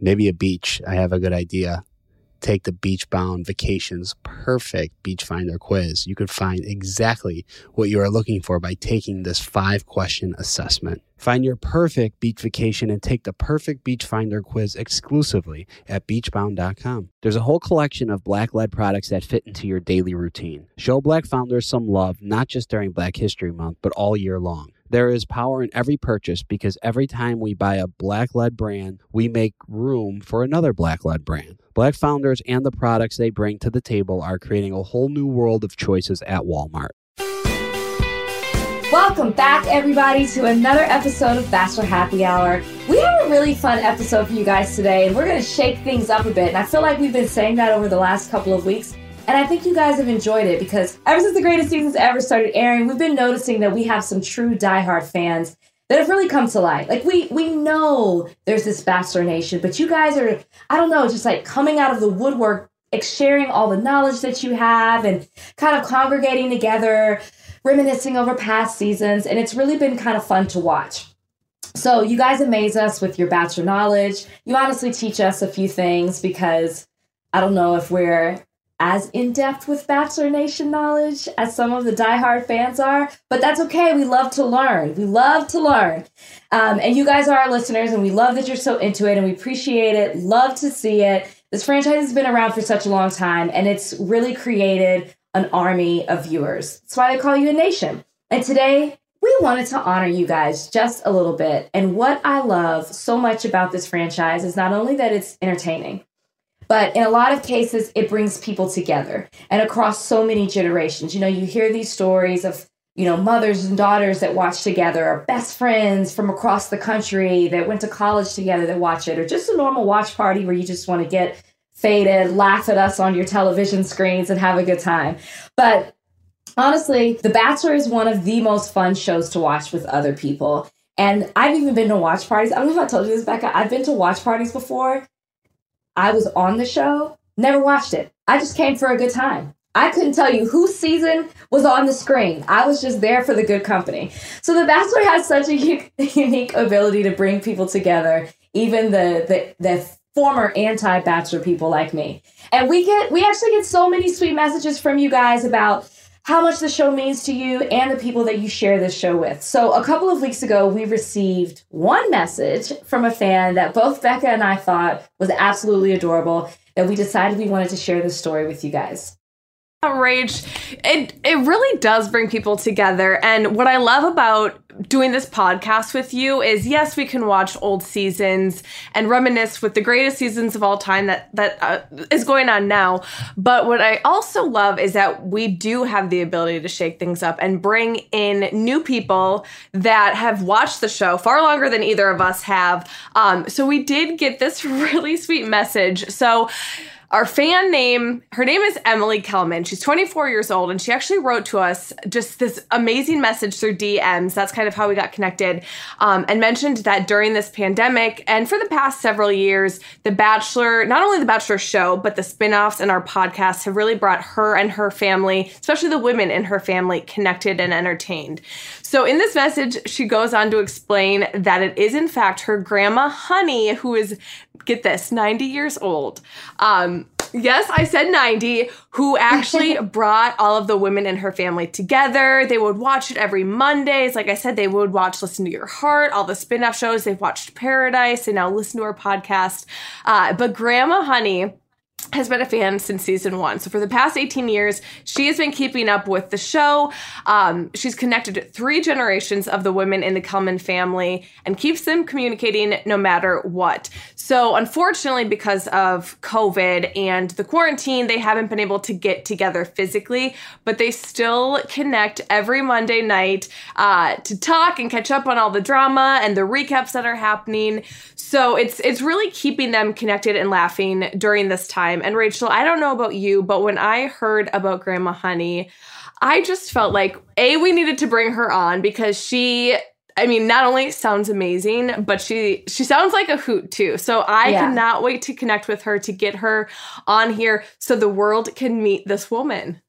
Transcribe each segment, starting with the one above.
Maybe a beach. I have a good idea. Take the Beach Bound Vacations Perfect Beach Finder quiz. You could find exactly what you are looking for by taking this five question assessment. Find your perfect beach vacation and take the perfect beach finder quiz exclusively at beachbound.com. There's a whole collection of black led products that fit into your daily routine. Show black founders some love, not just during Black History Month, but all year long. There is power in every purchase because every time we buy a black led brand, we make room for another black led brand. Black founders and the products they bring to the table are creating a whole new world of choices at Walmart. Welcome back, everybody, to another episode of Bachelor Happy Hour. We have a really fun episode for you guys today, and we're going to shake things up a bit. And I feel like we've been saying that over the last couple of weeks. And I think you guys have enjoyed it because ever since the greatest seasons ever started airing, we've been noticing that we have some true diehard fans that have really come to light. Like we we know there's this Bachelor Nation, but you guys are, I don't know, just like coming out of the woodwork, sharing all the knowledge that you have and kind of congregating together, reminiscing over past seasons, and it's really been kind of fun to watch. So you guys amaze us with your Bachelor knowledge. You honestly teach us a few things because I don't know if we're as in depth with Bachelor Nation knowledge as some of the diehard fans are, but that's okay. We love to learn. We love to learn. Um, and you guys are our listeners, and we love that you're so into it, and we appreciate it. Love to see it. This franchise has been around for such a long time, and it's really created an army of viewers. That's why they call you a nation. And today, we wanted to honor you guys just a little bit. And what I love so much about this franchise is not only that it's entertaining, but in a lot of cases, it brings people together and across so many generations. You know, you hear these stories of, you know, mothers and daughters that watch together, or best friends from across the country that went to college together that watch it, or just a normal watch party where you just want to get faded, laugh at us on your television screens, and have a good time. But honestly, The Bachelor is one of the most fun shows to watch with other people. And I've even been to watch parties. I don't know if I told you this, Becca. I've been to watch parties before I was on the show, never watched it. I just came for a good time. I couldn't tell you whose season was on the screen. I was just there for the good company. So The Bachelor has such a unique ability to bring people together, even the the, the former anti-bachelor people like me. And we get we actually get so many sweet messages from you guys about how much the show means to you and the people that you share this show with. So, a couple of weeks ago, we received one message from a fan that both Becca and I thought was absolutely adorable that we decided we wanted to share this story with you guys outraged. It it really does bring people together. And what I love about doing this podcast with you is yes, we can watch old seasons and reminisce with the greatest seasons of all time that that uh, is going on now. But what I also love is that we do have the ability to shake things up and bring in new people that have watched the show far longer than either of us have. Um, so we did get this really sweet message. So our fan name, her name is Emily Kellman. She's 24 years old, and she actually wrote to us just this amazing message through DMs. That's kind of how we got connected, um, and mentioned that during this pandemic and for the past several years, The Bachelor, not only The Bachelor show, but the spin offs and our podcasts have really brought her and her family, especially the women in her family, connected and entertained. So in this message, she goes on to explain that it is, in fact, her grandma, Honey, who is get this, 90 years old. Um, yes, I said 90, who actually brought all of the women in her family together. They would watch it every Mondays. Like I said, they would watch Listen to Your Heart, all the spin off shows. They've watched Paradise and now listen to our podcast. Uh, but Grandma Honey, has been a fan since season one. So for the past 18 years, she has been keeping up with the show. Um, she's connected three generations of the women in the Kellman family and keeps them communicating no matter what. So unfortunately, because of COVID and the quarantine, they haven't been able to get together physically, but they still connect every Monday night uh, to talk and catch up on all the drama and the recaps that are happening. So it's it's really keeping them connected and laughing during this time. And Rachel, I don't know about you, but when I heard about Grandma Honey, I just felt like a we needed to bring her on because she I mean, not only sounds amazing, but she she sounds like a hoot too. So I yeah. cannot wait to connect with her to get her on here so the world can meet this woman.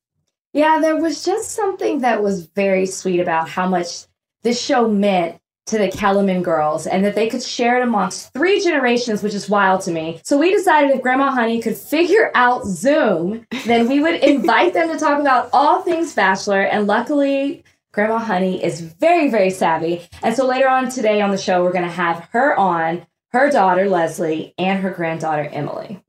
Yeah, there was just something that was very sweet about how much this show meant to the Kellerman girls and that they could share it amongst three generations, which is wild to me. So we decided if Grandma Honey could figure out Zoom, then we would invite them to talk about all things Bachelor. And luckily, Grandma Honey is very, very savvy. And so later on today on the show, we're going to have her on, her daughter, Leslie, and her granddaughter, Emily.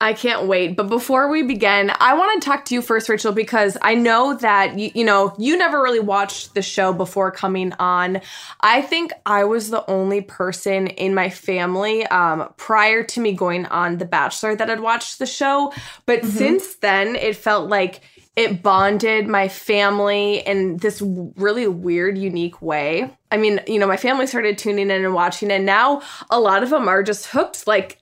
I can't wait. But before we begin, I want to talk to you first, Rachel, because I know that you, you know you never really watched the show before coming on. I think I was the only person in my family um, prior to me going on The Bachelor that had watched the show. But mm-hmm. since then, it felt like it bonded my family in this really weird, unique way. I mean, you know, my family started tuning in and watching, and now a lot of them are just hooked. Like,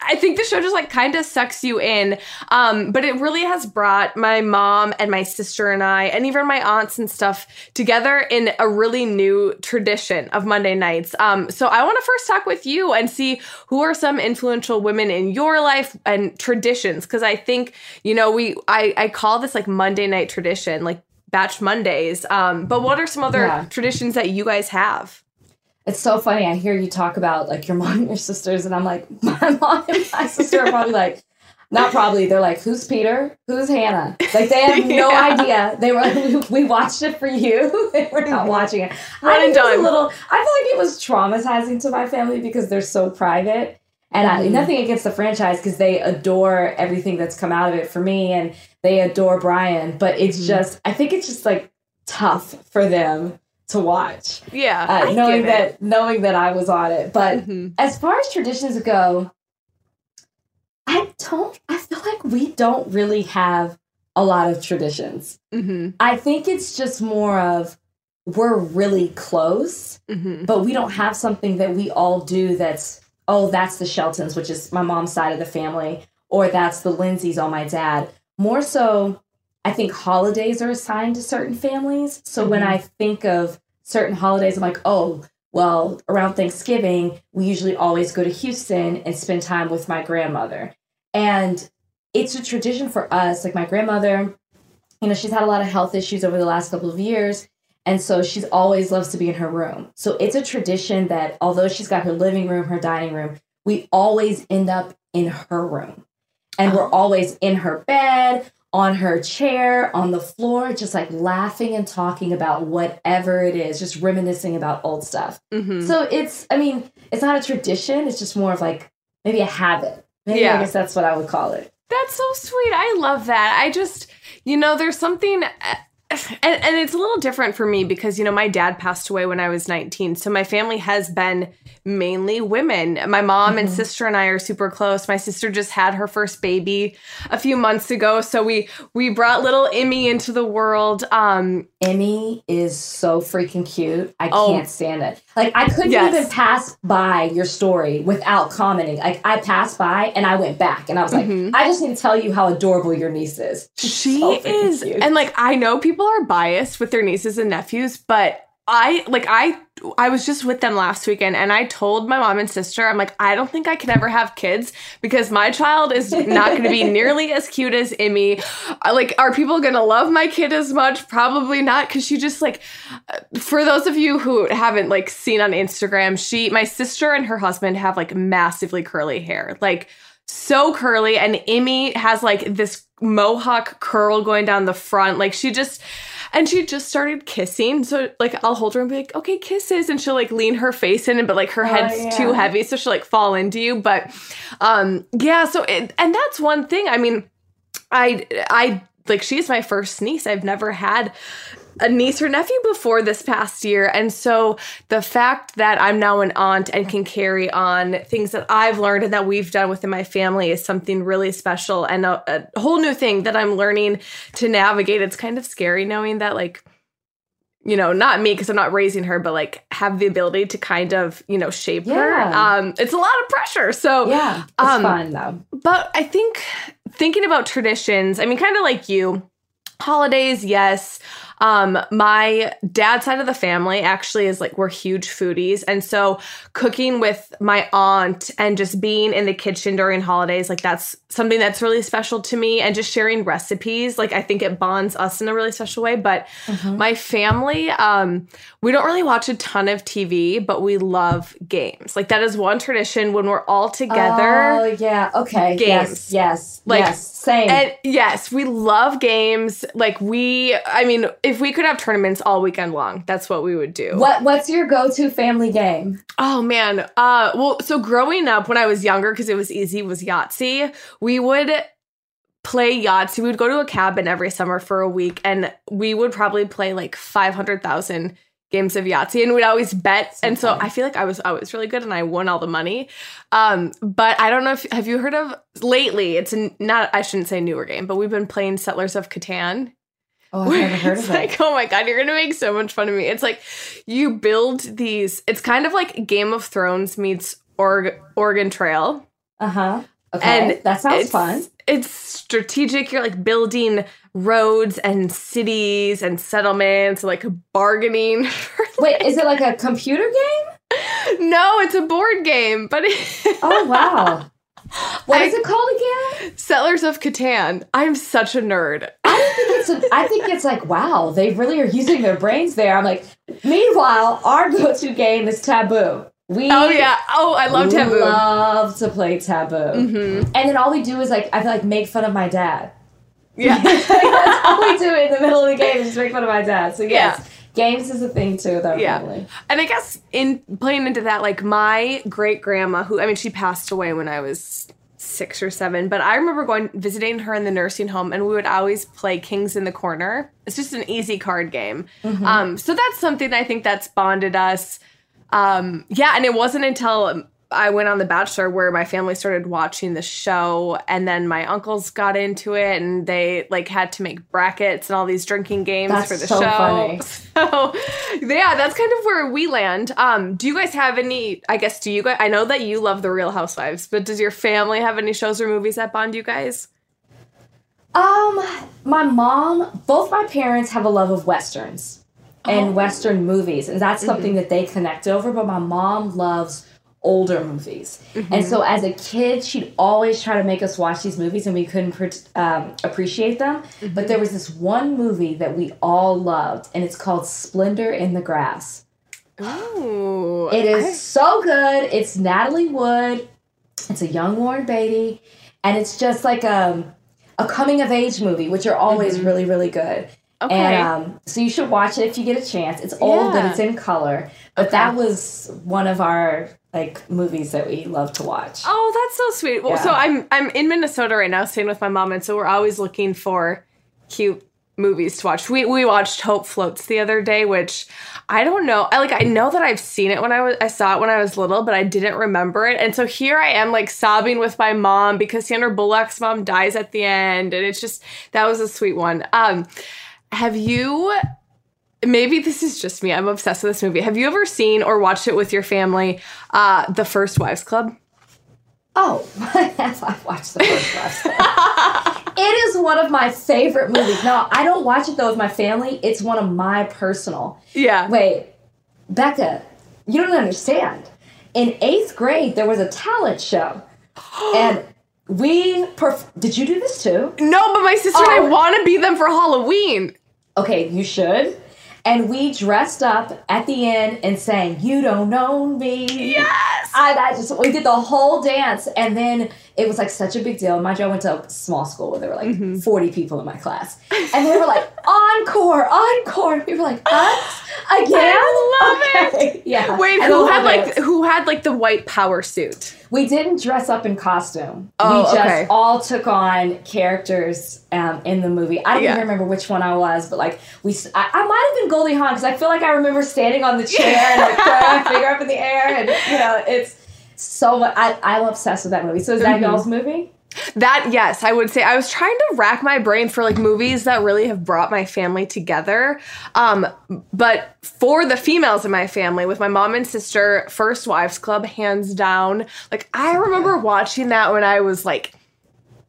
I think the show just like kind of sucks you in. Um, but it really has brought my mom and my sister and I, and even my aunts and stuff together in a really new tradition of Monday nights. Um, so I want to first talk with you and see who are some influential women in your life and traditions, because I think you know we I I call this like Monday night tradition, like Batch Mondays. Um, but what are some other yeah. traditions that you guys have? It's so funny. I hear you talk about like your mom and your sisters, and I'm like, my mom and my sister are probably like, not probably. They're like, who's Peter? Who's Hannah? Like they have no yeah. idea. They were like, we watched it for you. we're not watching it. I it was a little. I feel like it was traumatizing to my family because they're so private. And I, mm-hmm. nothing against the franchise because they adore everything that's come out of it for me and they adore Brian. But it's mm-hmm. just, I think it's just like tough for them to watch. Yeah. Uh, knowing that, knowing that I was on it. But mm-hmm. as far as traditions go, I don't, I feel like we don't really have a lot of traditions. Mm-hmm. I think it's just more of, we're really close, mm-hmm. but we don't have something that we all do that's oh, that's the Sheltons, which is my mom's side of the family, or that's the Lindsays on my dad. More so, I think holidays are assigned to certain families. So mm-hmm. when I think of certain holidays, I'm like, oh, well, around Thanksgiving, we usually always go to Houston and spend time with my grandmother. And it's a tradition for us. Like my grandmother, you know, she's had a lot of health issues over the last couple of years. And so she's always loves to be in her room. So it's a tradition that although she's got her living room, her dining room, we always end up in her room. And we're oh. always in her bed, on her chair, on the floor, just like laughing and talking about whatever it is, just reminiscing about old stuff. Mm-hmm. So it's, I mean, it's not a tradition. It's just more of like maybe a habit. Maybe yeah. I guess that's what I would call it. That's so sweet. I love that. I just, you know, there's something and, and it's a little different for me because you know my dad passed away when I was 19, so my family has been mainly women. My mom mm-hmm. and sister and I are super close. My sister just had her first baby a few months ago, so we we brought little Emmy into the world. Um, Emmy is so freaking cute. I oh, can't stand it. Like I couldn't yes. even pass by your story without commenting. Like I passed by and I went back and I was like, mm-hmm. I just need to tell you how adorable your niece is. She's she so is, cute. and like I know people are biased with their nieces and nephews, but I like I I was just with them last weekend and I told my mom and sister I'm like I don't think I can ever have kids because my child is not going to be nearly as cute as Emmy. Like are people going to love my kid as much? Probably not cuz she just like for those of you who haven't like seen on Instagram, she my sister and her husband have like massively curly hair. Like so curly and Emmy has like this mohawk curl going down the front. Like she just and she just started kissing. So like I'll hold her and be like, okay, kisses. And she'll like lean her face in, but like her oh, head's yeah. too heavy. So she'll like fall into you. But um yeah, so it, and that's one thing. I mean, I I like she's my first niece. I've never had a niece or nephew before this past year. And so the fact that I'm now an aunt and can carry on things that I've learned and that we've done within my family is something really special and a, a whole new thing that I'm learning to navigate. It's kind of scary knowing that, like, you know, not me because I'm not raising her, but like have the ability to kind of, you know, shape yeah. her. Um, it's a lot of pressure. So yeah, it's um, fun though. But I think thinking about traditions, I mean, kind of like you, holidays, yes. Um, my dad's side of the family actually is like we're huge foodies, and so cooking with my aunt and just being in the kitchen during holidays, like that's something that's really special to me. And just sharing recipes, like I think it bonds us in a really special way. But mm-hmm. my family, um, we don't really watch a ton of TV, but we love games. Like that is one tradition when we're all together. Oh yeah, okay, games, yes, yes, like yes. same. And yes, we love games. Like we, I mean if we could have tournaments all weekend long, that's what we would do. What What's your go to family game? Oh man, uh, well, so growing up when I was younger, because it was easy, was Yahtzee. We would play Yahtzee. We would go to a cabin every summer for a week, and we would probably play like five hundred thousand games of Yahtzee, and we'd always bet. So and so I feel like I was always really good, and I won all the money. Um, but I don't know if have you heard of lately? It's not I shouldn't say newer game, but we've been playing Settlers of Catan. Oh, I've never heard of it. Like, oh my god, you're gonna make so much fun of me. It's like you build these. It's kind of like Game of Thrones meets Org- Oregon Trail. Uh huh. Okay, and that sounds fun. It's strategic. You're like building roads and cities and settlements, like bargaining. Wait, is it like a computer game? No, it's a board game. But oh wow, what I, is it called again? Settlers of Catan. I'm such a nerd. I think it's. A, I think it's like wow, they really are using their brains there. I'm like. Meanwhile, our go-to game is Taboo. We oh yeah oh I love Taboo. Love to play Taboo. Mm-hmm. And then all we do is like I feel like make fun of my dad. Yeah, like, that's all we do in the middle of the game is just make fun of my dad. So yes. Yeah games is a thing too though yeah family. and i guess in playing into that like my great grandma who i mean she passed away when i was six or seven but i remember going visiting her in the nursing home and we would always play kings in the corner it's just an easy card game mm-hmm. um, so that's something i think that's bonded us um, yeah and it wasn't until I went on The Bachelor where my family started watching the show and then my uncles got into it and they like had to make brackets and all these drinking games that's for the so show. Funny. So yeah, that's kind of where we land. Um, do you guys have any I guess do you guys I know that you love the Real Housewives, but does your family have any shows or movies that bond you guys? Um, my mom, both my parents have a love of westerns and oh. western movies, and that's something mm-hmm. that they connect over, but my mom loves older movies. Mm-hmm. And so as a kid, she'd always try to make us watch these movies and we couldn't um, appreciate them. Mm-hmm. But there was this one movie that we all loved, and it's called Splendor in the Grass. Oh, it is I... so good. It's Natalie Wood. It's a young Warren Beatty, and it's just like a, um, a coming of age movie, which are always mm-hmm. really, really good. Okay. And um, so you should watch it if you get a chance. It's old, yeah. but it's in color. But okay. that was one of our like movies that we love to watch. Oh, that's so sweet. Well, yeah. so I'm I'm in Minnesota right now, staying with my mom, and so we're always looking for cute movies to watch. We we watched Hope Floats the other day, which I don't know. I like I know that I've seen it when I was I saw it when I was little, but I didn't remember it. And so here I am like sobbing with my mom because Sandra Bullock's mom dies at the end and it's just that was a sweet one. Um have you maybe this is just me. I'm obsessed with this movie. Have you ever seen or watched it with your family uh The First Wives Club? Oh, I've watched the first Wives Club. it is one of my favorite movies. No, I don't watch it though with my family. It's one of my personal. Yeah. Wait, Becca, you don't understand. In eighth grade, there was a talent show, and we. Perf- Did you do this too? No, but my sister and I Oh. want to be them for Halloween. Okay, you should. And we dressed up at the end and sang "You Don't Own Me." Yes. I that just we did the whole dance, and then it was like such a big deal. Mind you, I went to a small school where there were like Mm-hmm. forty people in my class, and they were like encore, encore. And we were like us again. I love it. Yeah. Wait, I who had like it. who had like the white power suit? We didn't dress up in costume. Oh, we just okay. all took on characters um, in the movie. I don't Yeah. even remember which one I was, but like we, I, I might have been Goldie Hawn because I feel like I remember standing on the chair and like throwing my finger up in the air, and you know, it's so much. I, I'm obsessed with that movie. So is that Mm-hmm. y'all's movie? That yes, I would say I was trying to rack my brain for like movies that really have brought my family together. Um, but for the females in my family, with my mom and sister, First Wives Club, hands down. Like I remember watching that when I was like.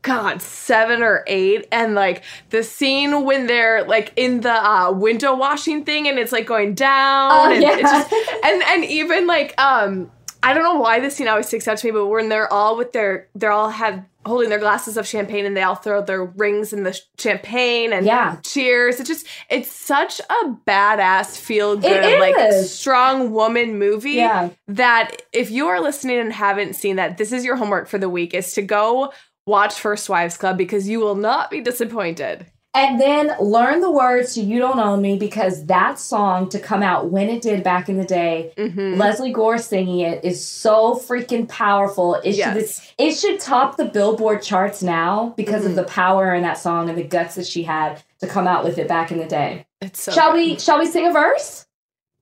God, seven or eight, and like the scene when they're like in the uh, window washing thing, and it's like going down, Oh, and yeah. it's just, and and even like um, I don't know why this scene always sticks out to me, but when they're all with their, they're all have holding their glasses of champagne, and they all throw their rings in the champagne, and Yeah. cheers. It's just, it's such a badass, feel good, like strong woman movie Yeah. that if you are listening and haven't seen that, this is your homework for the week is to go watch First Wives Club because you will not be disappointed. And then learn the words to "You Don't Own Me" because that song to come out when it did back in the day, Mm-hmm. Lesley Gore singing it is so freaking powerful. It Yes. should it should top the Billboard charts now because Mm-hmm. of the power in that song and the guts that she had to come out with it back in the day. It's so shall good. we? Shall we sing a verse?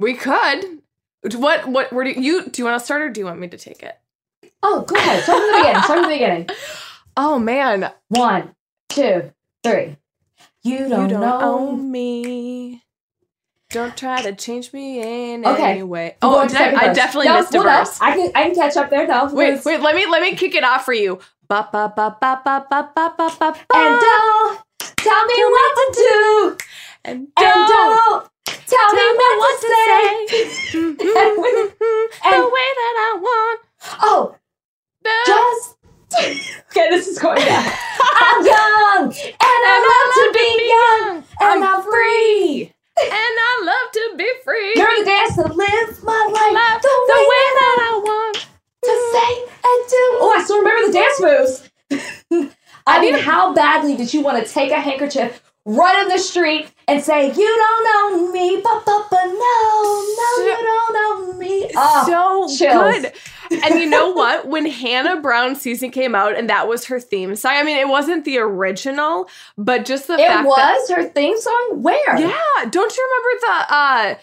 We could. What what where do you do you want to start or do you want me to take it? Oh, go ahead. Start from the beginning. Start from the beginning. Oh man, One, two, three. You don't, you don't know. own me. Don't try to change me in Okay. any way. Oh, did I, I definitely no, missed a no, verse. I can I can catch up there. No, Wait, it's- wait, let me let me kick it off for you. Ba ba ba ba ba ba ba ba ba And don't tell me what to do. and And don't tell me what to say. Mhm. And when- the way that I want. Oh, just. Okay, this is going down. I'm young and I love to be young and I'm free. and I love to be free. Girl, dance to live my life Love the, the way, way that that I want. To say and do. Oh, I still remember the dance moves. I mean, how badly did you want to take a handkerchief, run in the street, and say, "You don't know me, but but but no, no, So- you don't know me." Oh, so chills. good. And you know what? When Hannah Brown season came out and that was her theme song, I mean, it wasn't the original, but just the fact. it fact was her theme song. Where? Yeah. Don't you remember the, uh,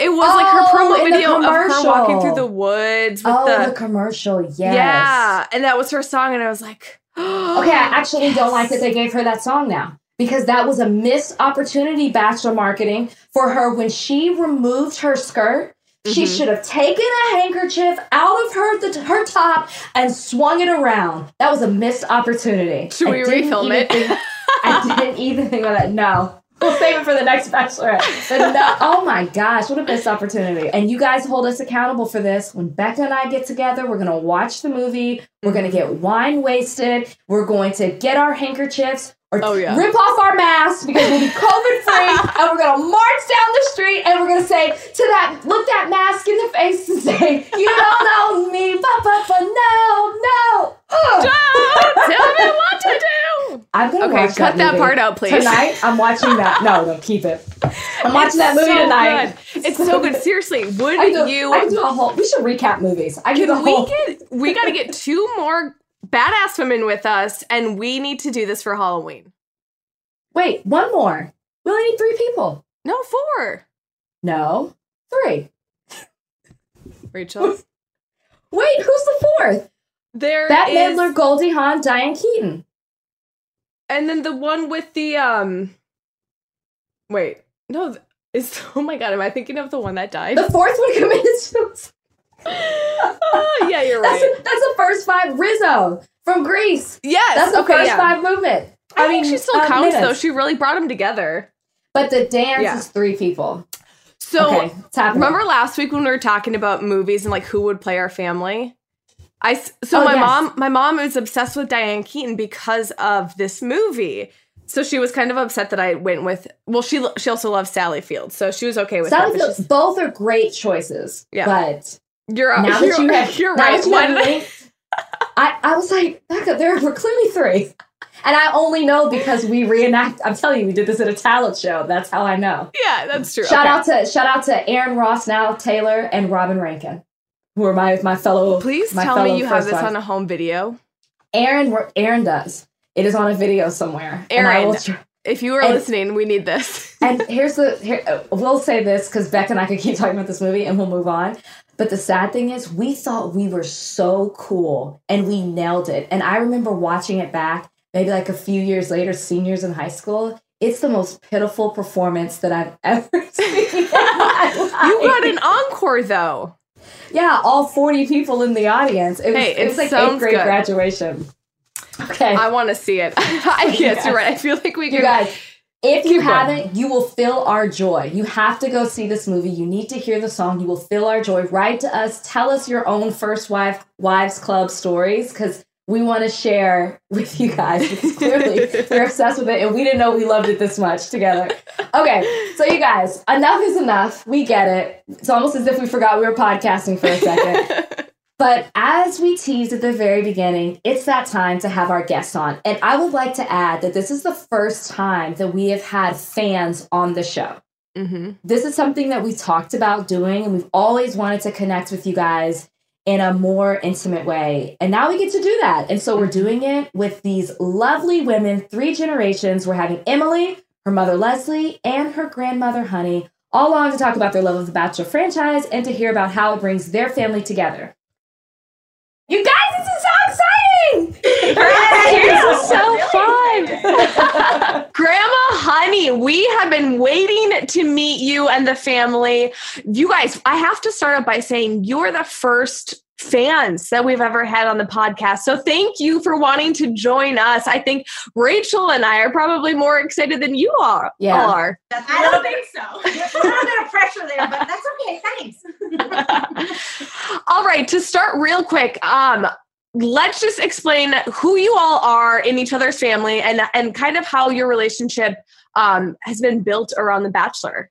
it was like her Oh, promo video of her walking through the woods with Oh, the, the, commercial. Yes. yeah, and that was her song, and I was like, Okay, I actually don't like that they gave her that song now because that was a missed opportunity, Bachelor marketing, for her when she removed her skirt. She Mhm. should have taken a handkerchief out of her the, her top and swung it around. That was a missed opportunity. Should I we refilm it? think- I didn't even think about that. No. We'll save it for the next bachelorette. But no, oh my gosh, what a missed opportunity. And you guys hold us accountable for this. When Becca and I get together, we're gonna watch the movie, we're gonna get wine wasted, we're going to get our handkerchiefs or Oh, yeah. rip off our masks because we'll be COVID free, and we're gonna march down the street and we're gonna say to that look that mask in the face and say, You don't know me, but but but no, no. Ugh. Don't tell me what to do. I'm gonna Okay, watch cut that movie. part out, please. Tonight, I'm watching that. No, no, keep it. I'm watching that movie so tonight. Good. It's so good. Seriously, would I do, you I do a whole. We should recap movies. I can do the whole. get we got to get two more badass women with us and we need to do this for Halloween. Wait, one more. We only need three people. No, four. No, three. Rachel. Wait, who's the fourth? There Bette is- Midler, Goldie Hawn, Diane Keaton. and then the one with the um. Wait, no, is oh my god, am I thinking of the one that died? The fourth one committed suicide. Oh, yeah, you're That's, right. the, that's the first five. Rizzo from Grease. yes, That's the okay, first yeah. five movement. I mean, she still uh, counts though. She really brought them together. But the dance Yeah. is three people. So okay, remember last week when we were talking about movies and like who would play our family? I so Oh, my yes. mom my mom is obsessed with Diane Keaton because of this movie. So she was kind of upset that I went with. Well, she she also loves Sally Field, so she was okay with Sally that. Field, both are great choices. Yeah. But You're now you're, that you have, you're right. that you have I- linked, I, I was like, Becca, there were clearly three. And I only know because we reenact. I'm telling you, we did this at a talent show. That's how I know. Yeah, that's true. Shout Okay. out to shout out to Aaron Ross, now Taylor, and Robin Rankin, who are my my fellow. Please my tell fellow me you have this wives. on a home video. Aaron Aaron does. It is on a video somewhere. Aaron. If you are And- listening, we need this. And here's the here, uh, we'll say this because Beck and I could keep talking about this movie and we'll move on. But the sad thing is, we thought we were so cool and we nailed it. And I remember watching it back, maybe like a few years later, seniors in high school. It's the most pitiful performance that I've ever seen. you got an encore though. yeah, all forty people in the audience. It was, Hey, it it was like eighth grade good. graduation. Okay, I want to see it. I guess you're right. I feel like we you guys, if you haven't, you will feel our joy. You have to go see this movie. You need to hear the song. You will feel our joy. Write to us. Tell us your own first wife wives club stories because we want to share with you guys because clearly we're obsessed with it and we didn't know we loved it this much together. Okay, so you guys, enough is enough. We get it. It's almost as if we forgot we were podcasting for a second. But as we teased at the very beginning, it's that time to have our guests on. And I would like to add that this is the first time that we have had fans on the show. hmm This is something that we talked about doing, and we've always wanted to connect with you guys in a more intimate way. And now we get to do that. And so we're doing it with these lovely women, three generations. We're having Emily, her mother Leslie, and her grandmother Honey, all on to talk about their love of the Bachelor franchise and to hear about how it brings their family together. You guys, this is so exciting! This is so fun. Grandma Honey, we have been waiting to meet you and the family. You guys, I have to start off by saying you're the first fans that we've ever had on the podcast. So thank you for wanting to join us. I think Rachel and I are probably more excited than you are. Yeah. all are. I don't think so. There's a little bit of pressure there, but that's okay. Thanks. all right, to start real quick, um, let's just explain who you all are in each other's family and and kind of how your relationship um, has been built around the bachelor.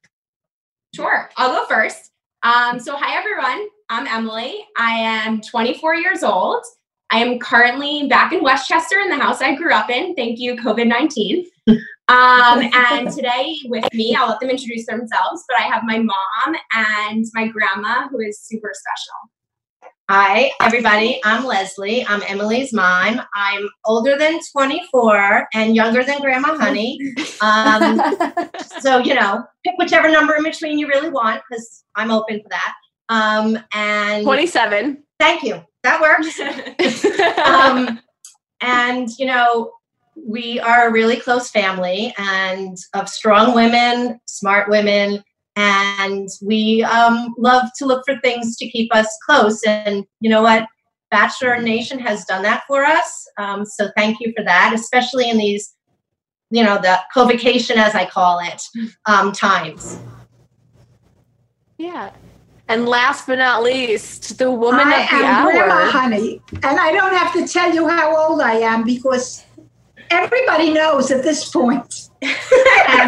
Sure, I'll go first. Um, so, hi everyone. I'm Emily. I am 24 years old. I am currently back in Westchester in the house I grew up in. Thank you, COVID 19. Um, and today with me, I'll let them introduce themselves, but I have my mom and my grandma who is super special. Hi, everybody. I'm Leslie. I'm Emily's mom. I'm older than 24 and younger than Grandma Honey. Um, so, you know, pick whichever number in between you really want because I'm open for that. Um, and 27. thank you. That works. um, and you know we are a really close family and of strong women smart women and we um, love to look for things to keep us close and you know what bachelor nation has done that for us um, so thank you for that especially in these you know the co-vacation as i call it um, times yeah. And last but not least, the woman I of the am Grandma hour. Honey, and I don't have to tell you how old I am because everybody knows at this point. and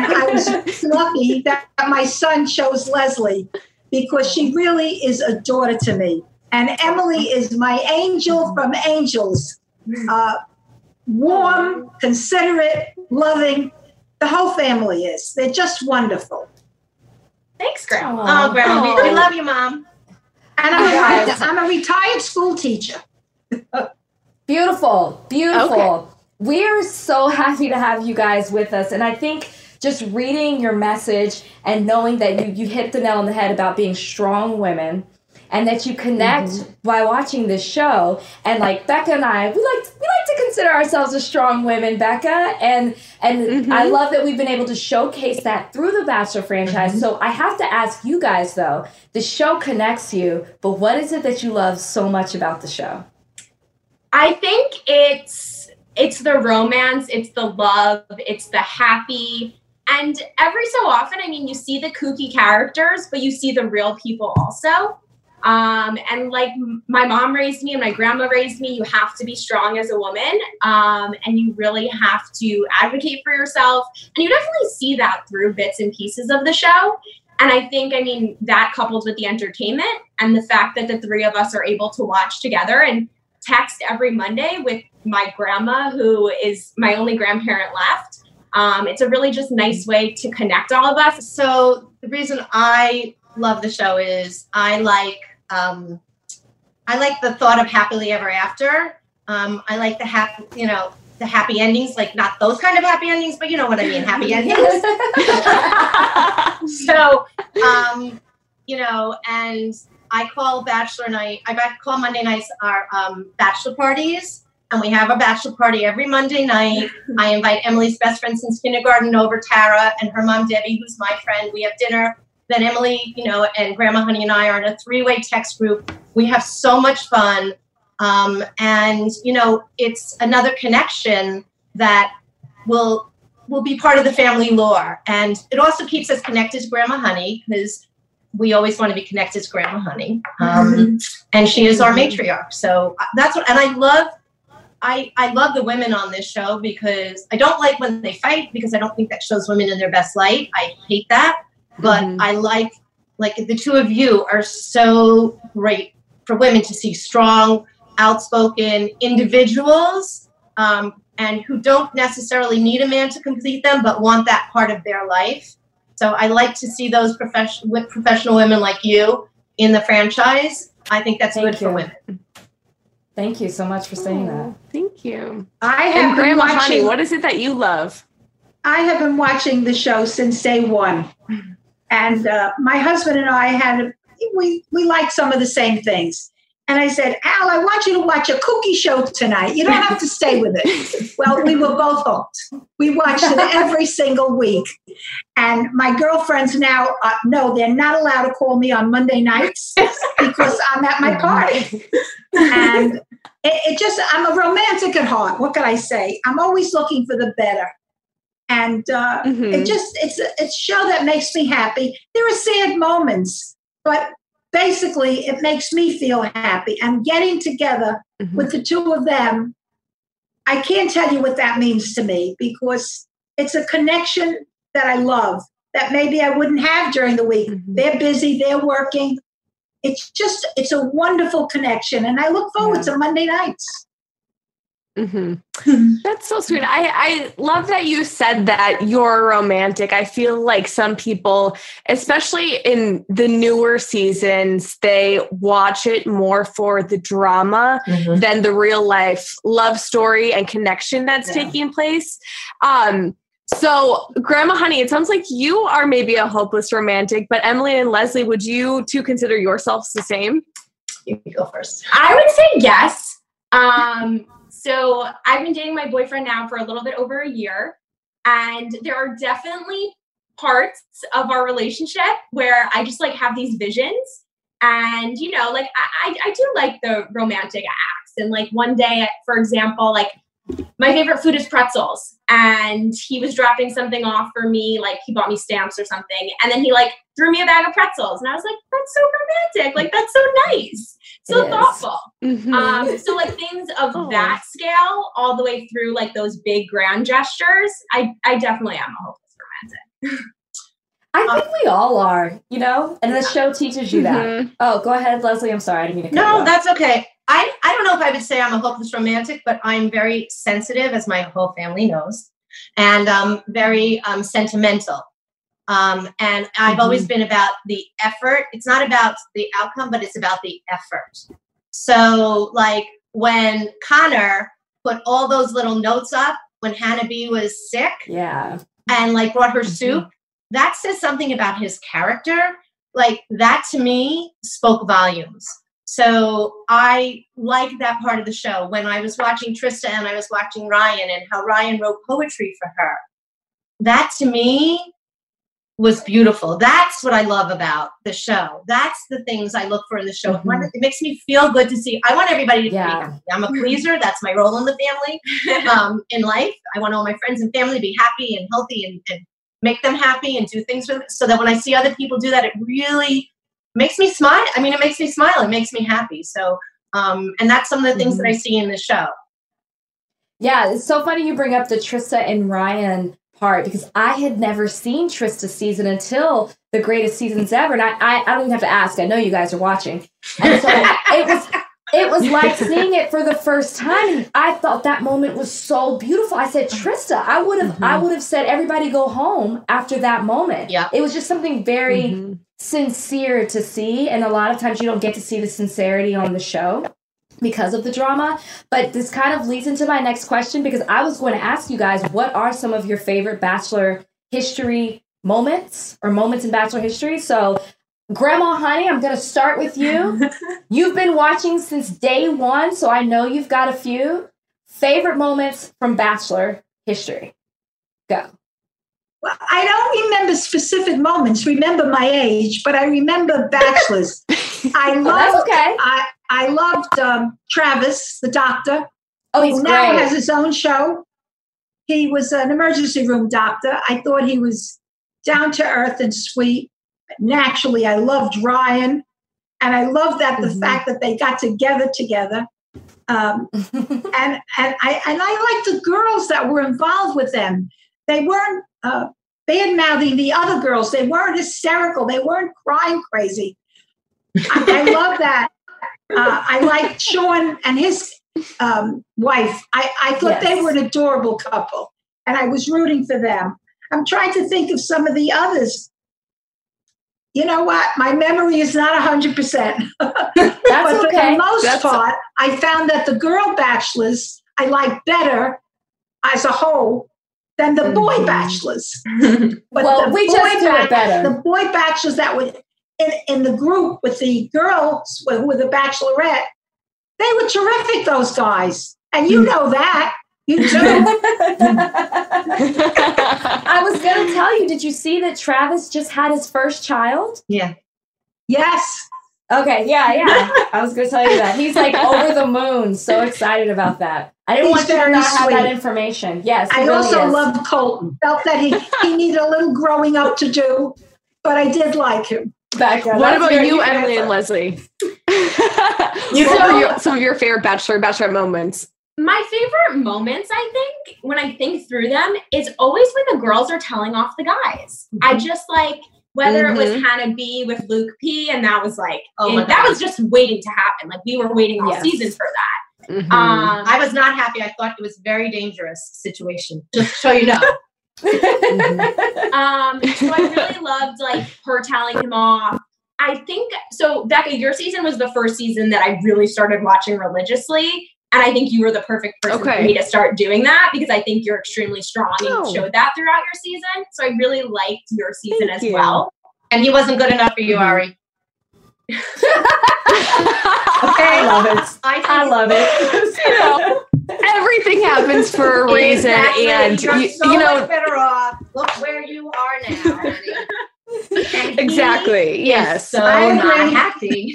I was lucky that my son chose Leslie because she really is a daughter to me. And Emily is my angel from angels. Uh, warm, considerate, loving. The whole family is. They're just wonderful. Thanks, Grandma. Aw. oh grandma we, we love you mom And I'm, a, I'm a retired school teacher. Beautiful, beautiful. Okay. We're so happy to have you guys with us. And I think just reading your message and knowing that you, you hit the nail on the head about being strong women and that you connect mm-hmm. by watching this show and like becca and i we like we like to consider ourselves as strong women becca and and mm-hmm. i love that we've been able to showcase that through the bachelor franchise mm-hmm. so i have to ask you guys though the show connects you but what is it that you love so much about the show i think it's it's the romance it's the love it's the happy and every so often i mean you see the kooky characters but you see the real people also um, and like my mom raised me and my grandma raised me, you have to be strong as a woman. Um, and you really have to advocate for yourself. And you definitely see that through bits and pieces of the show. And I think, I mean, that coupled with the entertainment and the fact that the three of us are able to watch together and text every Monday with my grandma, who is my only grandparent left. Um, it's a really just nice way to connect all of us. So the reason I love the show is I like um, I like the thought of happily ever after. Um, I like the happy, you know, the happy endings, like not those kind of happy endings, but you know what I mean, happy endings. so, um, you know, and I call bachelor night. I call Monday nights our um, bachelor parties, and we have a bachelor party every Monday night. I invite Emily's best friend since kindergarten over, Tara, and her mom Debbie, who's my friend. We have dinner that Emily, you know, and Grandma Honey and I are in a three-way text group. We have so much fun. Um, and you know, it's another connection that will will be part of the family lore. And it also keeps us connected to Grandma Honey because we always want to be connected to Grandma Honey. Um, mm-hmm. And she is our matriarch. So uh, that's what, and I love, I, I love the women on this show because I don't like when they fight because I don't think that shows women in their best light. I hate that but mm-hmm. I like like the two of you are so great for women to see strong, outspoken individuals um, and who don't necessarily need a man to complete them, but want that part of their life. So I like to see those professional with professional women like you in the franchise. I think that's Thank good you. for women. Thank you so much for saying that. Thank you. I have and Grandma watching, Honey, what is it that you love? I have been watching the show since day one. And uh, my husband and I had, we, we like some of the same things. And I said, Al, I want you to watch a cookie show tonight. You don't have to stay with it. well, we were both hooked. We watched it every single week. And my girlfriends now uh, know they're not allowed to call me on Monday nights because I'm at my party. And it, it just, I'm a romantic at heart. What can I say? I'm always looking for the better and uh, mm-hmm. it just it's a, it's a show that makes me happy there are sad moments but basically it makes me feel happy and getting together mm-hmm. with the two of them i can't tell you what that means to me because it's a connection that i love that maybe i wouldn't have during the week mm-hmm. they're busy they're working it's just it's a wonderful connection and i look forward yeah. to monday nights Mm-hmm. That's so sweet. I, I love that you said that you're romantic. I feel like some people, especially in the newer seasons, they watch it more for the drama mm-hmm. than the real life love story and connection that's yeah. taking place. Um, so, Grandma Honey, it sounds like you are maybe a hopeless romantic, but Emily and Leslie, would you two consider yourselves the same? You go first. I would say yes. Um, so I've been dating my boyfriend now for a little bit over a year. And there are definitely parts of our relationship where I just like have these visions. And, you know, like I, I do like the romantic acts. And like one day, for example, like my favorite food is pretzels. And he was dropping something off for me, like he bought me stamps or something. And then he like threw me a bag of pretzels. And I was like, that's so romantic. Like, that's so nice. So thoughtful. Mm-hmm. Um, so like things of oh. that scale all the way through like those big grand gestures, I, I definitely am a hopeless romantic. I think we all are, you know, and the show teaches you mm-hmm. that. Oh, go ahead, Leslie. I'm sorry, I didn't mean to. No, that's okay. I, I don't know if I would say I'm a hopeless romantic, but I'm very sensitive, as my whole family knows, and um, very um, sentimental. Um, and I've mm-hmm. always been about the effort. It's not about the outcome, but it's about the effort. So, like when Connor put all those little notes up when Hannah B was sick. Yeah. and like brought her soup, that says something about his character. Like that to me spoke volumes. So I like that part of the show. When I was watching Trista and I was watching Ryan and how Ryan wrote poetry for her, that to me was beautiful. That's what I love about the show. That's the things I look for in the show. Mhm. It makes me feel good to see. I want everybody to Yeah. be happy. I'm a pleaser. That's my role in the family um, in life. I want all my friends and family to be happy and healthy and, and make them happy and do things them. So that when I see other people do that, it really makes me smile. I mean, it makes me smile. It makes me happy. So, um, and that's some of the things that I see in the show. Yeah, it's so funny you bring up the Trista and Ryan part because I had never seen Trista's season until the greatest seasons ever. And I, I, I don't even have to ask. I know you guys are watching. And so it was it was like seeing it for the first time. And I thought that moment was so beautiful. I said, Trista, I would have I mm-hmm. would have said everybody go home after that moment. Yeah. It was just something very mm-hmm. sincere to see. And a lot of times you don't get to see the sincerity on the show because of the drama. But this kind of leads into my next question because I was going to ask you guys what are some of your favorite Bachelor history moments or moments in Bachelor history? So, Grandma Honey, I'm going to start with you. You've been watching since day one, so I know you've got a few favorite moments from Bachelor history. Go. Well, I don't remember specific moments, remember my age, but I remember bachelors. I that's loved, okay. I, I loved um, Travis, the doctor, Oh, he's who now great. has his own show. He was an emergency room doctor. I thought he was down to earth and sweet. Naturally, I loved Ryan, and I love that the Mhm. fact that they got together together. Um, and and I and I like the girls that were involved with them. They weren't uh, bad mouthing the other girls. They weren't hysterical. They weren't crying crazy. I, I love that. Uh, I like Sean and his um, wife. I, I thought they were an adorable couple, and I was rooting for them. I'm trying to think of some of the others. You know what? My memory is not 100%. That's but for okay. the most That's- part, I found that the girl bachelors I like better as a whole than the boy Mhm. bachelors. But well, we boy just do it better. The boy bachelors that were in, in the group with the girls who were the bachelorette, they were terrific, those guys. And you know that. You do. I was going to tell you, did you see that Travis just had his first child? Yeah. yes. Okay, yeah, yeah. I was going to tell you that. He's like over the moon, so excited about that. I didn't He's want you to very not have that information. Yes, I really also is. loved Colton. Felt that he, he needed a little growing up to do, but I did like him. Becca, What about you, your Emily and answer. Leslie? what are your, some of your favorite Bachelor Bachelorette moments? My favorite moments, I think, when I think through them, is always when the girls are telling off the guys. I just like whether it was Hannah B with Luke P, and that was like, Oh and that God. was just waiting to happen. Like we were waiting all Yes. season for that. Mhm. Um, I was not happy. I thought it was a very dangerous situation, just so you know. Um, so I really loved like her telling him off. I think so. Becca, your season was the first season that I really started watching religiously, and I think you were the perfect person Okay. for me to start doing that because I think you're extremely strong and Oh. you showed that throughout your season. So I really liked your season Thank as you. well. And he wasn't good enough for you, mm-hmm. Ari. okay. I love it. I, I love it. you know, everything happens for a reason, Exactly. and You're you, so you know much better off. Look where you are now. honey. And he exactly. is Yes. So I not agree. happy.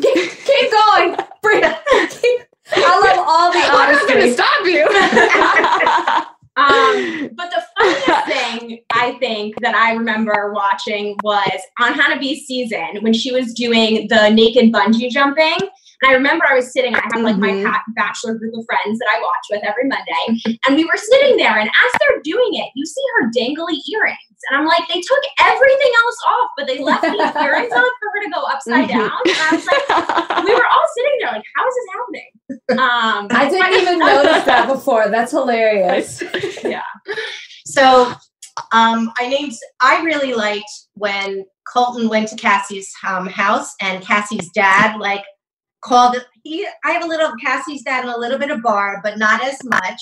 Keep, keep going. Bria. Keep- I love all the honesty. I'm not going to stop you. Um, but the funniest thing I think that I remember watching was on Hannah B's season when she was doing the naked bungee jumping. And I remember I was sitting, I have like Mhm. my pa- bachelor group of friends that I watch with every Monday. And we were sitting there, and as they're doing it, you see her dangly earrings. And I'm like, they took everything else off, but they left these earrings on for her to go upside Mhm. down. And I was like, we were all sitting there like, how is this happening? Um, I didn't even notice that before. That's hilarious. Yeah. So um, I named. I really liked when Colton went to Cassie's um, house and Cassie's dad like called he I have a little Cassie's dad and a little bit of Barb, but not as much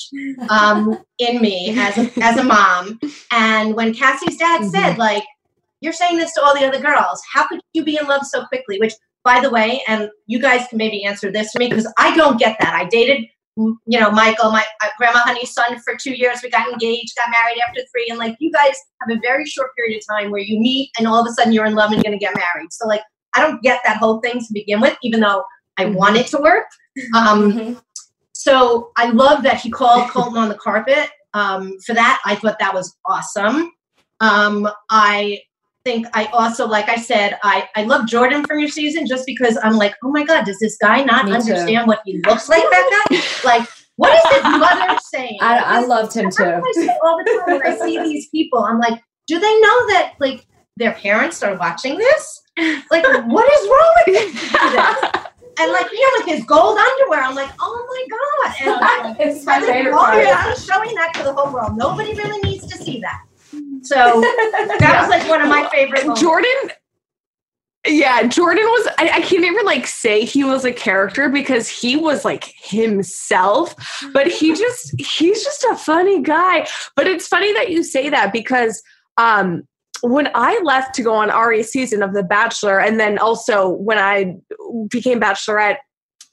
um, in me as a, as a mom. And when Cassie's dad Mm-hmm. said, like, you're saying this to all the other girls, how could you be in love so quickly? Which, by the way, and you guys can maybe answer this for me because I don't get that. I dated, you know, Michael, my uh, grandma Honey's son for two years. We got engaged, got married after three, and like you guys have a very short period of time where you meet and all of a sudden you're in love and you're gonna get married. So like, I don't get that whole thing to begin with, even though I want it to work. Um, Mhm. so I love that he called Colton on the carpet. Um, for that, I thought that was awesome. Um, I think I also, like I said, I, I love Jordan from your season just because I'm like, oh my God, does this guy not Me too. understand what he looks like that guy? Like, what is his mother saying? I, I loved him too. I say all the time when I see these people. I'm like, do they know that like their parents are watching this? Like, what is wrong with this? And like, you know, with his gold underwear, I'm like, oh my god! And it's my I think, favorite part. yeah, I'm showing that to the whole world. Nobody really needs to see that. So that was like one of my favorite. moments. Jordan. Yeah, Jordan was. I, I can't even like say he was a character because he was like himself, but he just he's just a funny guy. But it's funny that you say that because um when I left to go on Ari's season of The Bachelor, and then also when I became Bachelorette,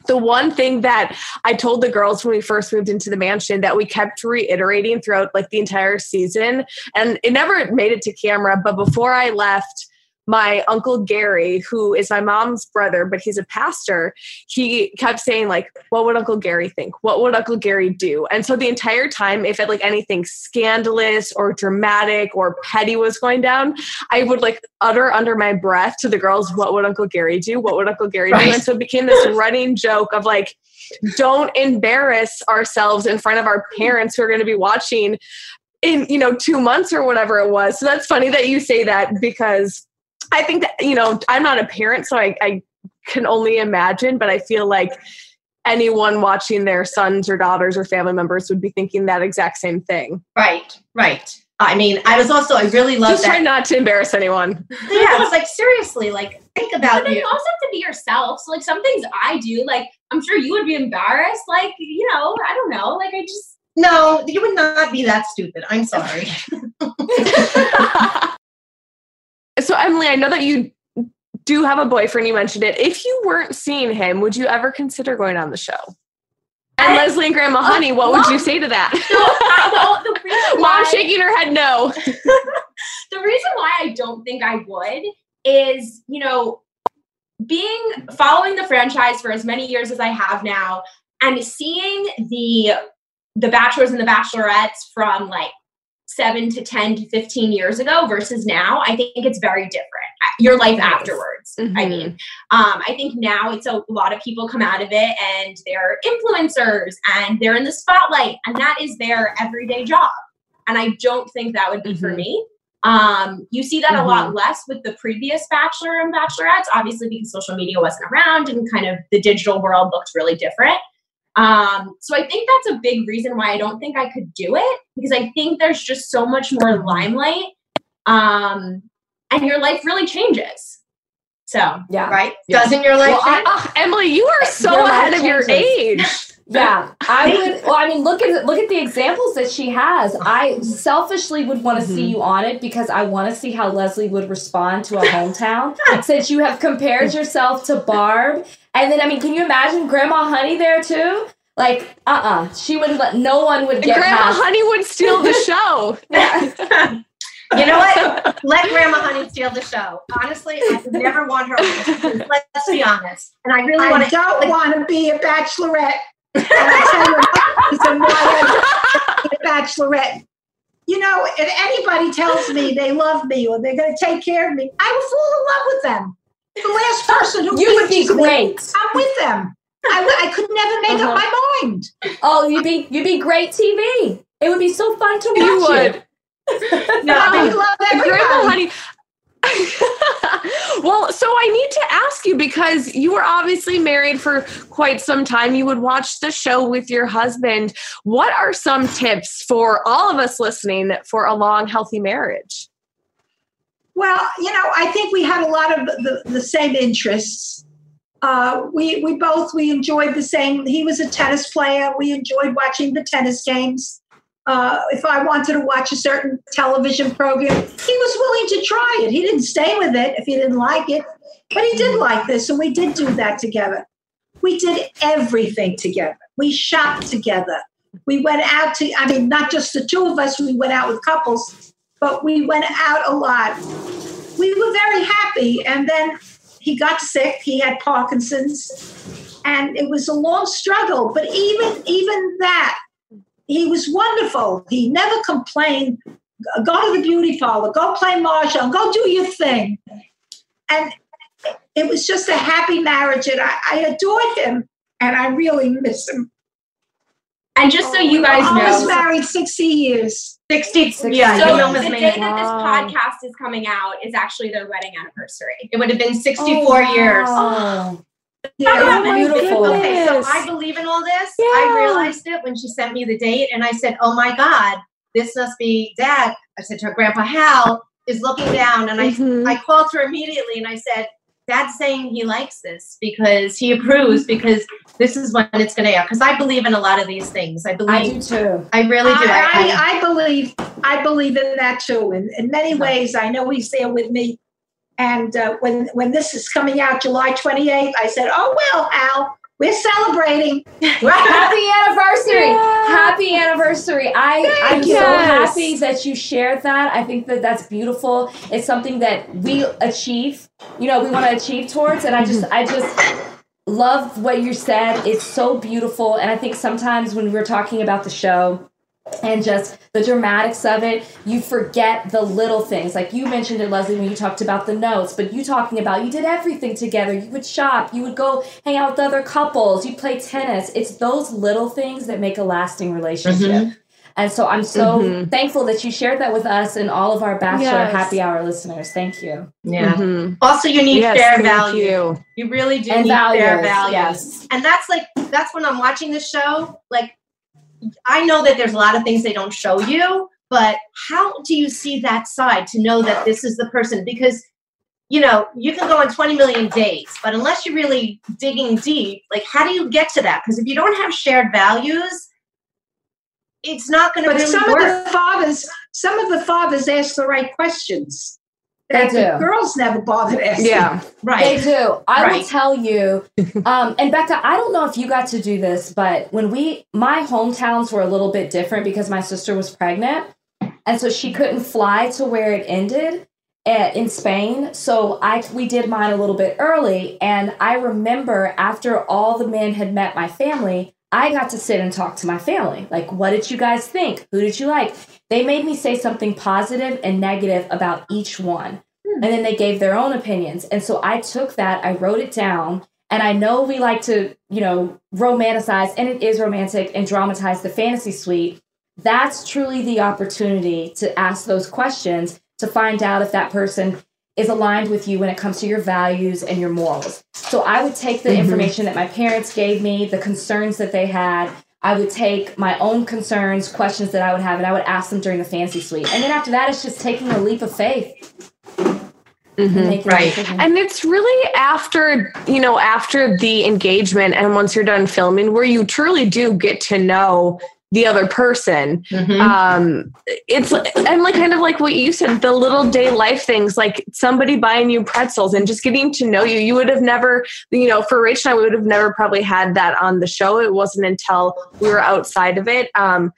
the one thing that I told the girls when we first moved into the mansion that we kept reiterating throughout like the entire season, and it never made it to camera, but before I left, my uncle Gary, who is my mom's brother, but he's a pastor, he kept saying, like, what would Uncle Gary think? What would Uncle Gary do? And so the entire time, if it like anything scandalous or dramatic or petty was going down, I would like utter under my breath to the girls, what would Uncle Gary do? What would Uncle Gary do? And so it became this running joke of like, don't embarrass ourselves in front of our parents who are going to be watching in you know two months or whatever it was so that's funny that you say that because i think that you know i'm not a parent so i, I can only imagine but i feel like anyone watching their sons or daughters or family members would be thinking that exact same thing Right, right. I mean, I was also I really love just try that. not to embarrass anyone Yeah, it's like seriously, like think But about then you you. also have to be yourself. So like some things I do, like I'm sure you would be embarrassed. Like, you know, I don't know. Like I just No, you would not be that stupid. I'm sorry. so emily i know that you do have a boyfriend you mentioned it. If you weren't seeing him would you ever consider going on the show? And I- leslie and grandma uh, honey what would you say to that? Uh, the reason why mom shaking her head no. The reason why I don't think I would is, you know, being following the franchise for as many years as I have now and seeing the the bachelors and the bachelorettes from like 7 to 10 to 15 years ago versus now, I think it's very different. Your life Yes. afterwards. I Mhm. mean, um, I think now it's a, a lot of people come out of it and they're influencers and they're in the spotlight and that is their everyday job. And I don't think that would be for Mhm. me. Um, you see that a lot less with the previous Bachelor and Bachelorettes, obviously because social media wasn't around and kind of the digital world looked really different. Um, so I think that's a big reason why I don't think I could do it because I think there's just so much more limelight. Um, and your life really changes. So Yeah. Right? Yeah. Doesn't your life Well, I- change? Ah, Emily, you are so Your ahead of your age. changes. Yeah, I would. Well, I mean, look at look at the examples that she has. I selfishly would want to see you on it because I want to see how Leslie would respond to a hometown. Since you have compared yourself to Barb, and then I mean, can you imagine Grandma Honey there too? Like, uh, uh she wouldn't let no one would get Grandma past. Honey would steal the show. You know what? Let Grandma Honey steal the show. Honestly, I would never want her. on this because Let's be honest. And I really I want to. don't want to be a bachelorette. And you what reason why I don't want to be a bachelorette. You know, if anybody tells me they love me or they're going to take care of me, I will fall in love with them. The last person who You would be leaves me, great. I'm with them. I, I could never make Uh-huh. up my mind. Oh, you'd be you'd be great TV. It would be so fun to watch You would. No, I love Grandma everybody. Honey. well, so I need to ask you because you were obviously married for quite some time. You would watch the show with your husband. What are some tips for all of us listening for a long, healthy marriage? Well, you know, I think we had a lot of the, the same interests. Uh, we we both we enjoyed the same. He was a tennis player. We enjoyed watching the tennis games. Uh, if I wanted to watch a certain television program, he was willing to try it. He didn't stay with it if he didn't like it, but he did like this, and we did do that together. We did everything together. We shopped together. We went out to, I mean, not just the two of us, we went out with couples, but we went out a lot. We were very happy. And then he got sick, he had Parkinson's, and it was a long struggle. But even even that, he was wonderful. He never complained. Go to the beauty parlor, go play Marshall, go do your thing. And it was just a happy marriage, and I, I adored him, and I really miss him. And just so you guys know, I was know, married 60 years. 60, Sixty. yeah, So you the almost day that this podcast is coming out is actually their wedding anniversary. It would have been 64 Oh, years. wow. Yeah. Oh, my beautiful. Okay, so. I believe in all this. I realized it when she sent me the date, and I said, "Oh my God, this must be Dad." I said to her, "Grandpa Hal is looking down," and I Mhm. I called her immediately, and I said, "Dad's saying he likes this because he approves because this is when it's going to air." Because I believe in a lot of these things. I believe. I believe. do too. I, really do. I, I, I, I believe I believe in that too. In, in many ways, I know he's there with me. And uh, when when this is coming out, July 28th, I said, "Oh well, Al, we're celebrating." Happy anniversary! Happy anniversary! I I'm so happy that you shared that. I think that that's beautiful. It's something that we achieve. You know, we want to achieve towards, and I just I just love what you said. It's so beautiful, and I think sometimes when we're talking about the show and just the dramatics of it, you forget the little things. Like you mentioned it, Leslie, when you talked about the notes, but you talking about you did everything together. You would shop, you would go hang out with other couples, you play tennis. It's those little things that make a lasting relationship. And so I'm so Mhm. thankful that you shared that with us and all of our Bachelor Yes. Happy Hour listeners. Thank you. yeah. Mhm. Also, you need Yes, fair value. you. You really do And need fair values, values. yes. And that's like that's when I'm watching the show. Like I know that there's a lot of things they don't show you, but how do you see that side to know that this is the person? Because you know, you can go on 20 million dates, but unless you're really digging deep, like how do you get to that? Because if you don't have shared values, it's not going to But really some work. of the fathers, some of the fathers ask the right questions. They that the do. girls never bothered asking. Yeah. Right. They do. I will tell you. Um, and Becca, I don't know if you got to do this, but when we, my hometowns were a little bit different because my sister was pregnant. And so she couldn't fly to where it ended at, in Spain. So I, we did mine a little bit early. And I remember after all the men had met my family, I got to sit and talk to my family. Like, what did you guys think? Who did you like? They made me say something positive and negative about each one. Hmm. And then they gave their own opinions. And so I took that, I wrote it down. And I know we like to, you know, romanticize, and it is romantic and dramatize the fantasy suite. That's truly the opportunity to ask those questions to find out if that person is aligned with you when it comes to your values and your morals. So I would take the mm-hmm. information that my parents gave me, the concerns that they had. I would take my own concerns, questions that I would have, and I would ask them during the fancy suite. And then after that, it's just taking a leap of faith. Mm-hmm. and making a Right. And it's really after, you know, after the engagement and once you're done filming where you truly do get to know the other person. Mhm. Um it's and like kind of like what you said, the little day life things, like somebody buying you pretzels and just getting to know you. You would have never, you know, for Rach and I, we would have never probably had that on the show. It wasn't until we were outside of it. Um,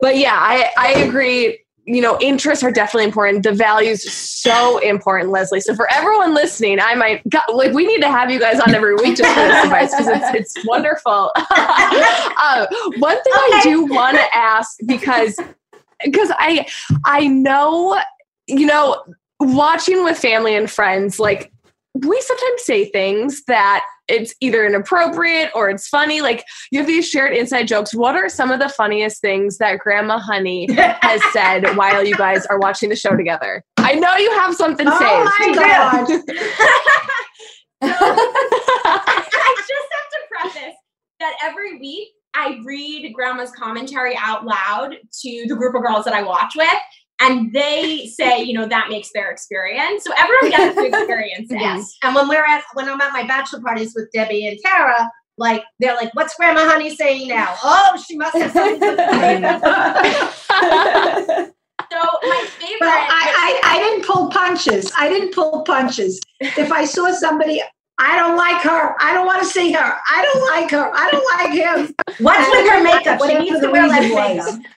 but yeah, I, I agree. You know, interests are definitely important. The values so important, Leslie. So for everyone listening, I might God, like we need to have you guys on every week just for this advice because it's it's wonderful. uh, one thing I do want to ask because because I I know you know watching with family and friends like we sometimes say things that it's either inappropriate or it's funny. Like you have these shared inside jokes. What are some of the funniest things that Grandma Honey has said while you guys are watching the show together? I know you have something to oh say. Oh saved. my God. I just have to preface that every week I read Grandma's commentary out loud to the group of girls that I watch with. And they say, you know, that makes their experience. So everyone gets to experience it. Yes. And when we're at when I'm at my bachelor parties with Debbie and Tara, like they're like, "What's Grandma Honey saying now?" Oh, she must have something to say. So my favorite. Well, I, I, I didn't pull punches. I didn't pull punches. If I saw somebody, I don't like her. I don't want to see her. I don't like her. I don't like him. What's with her makeup? She needs to wear less reason makeup.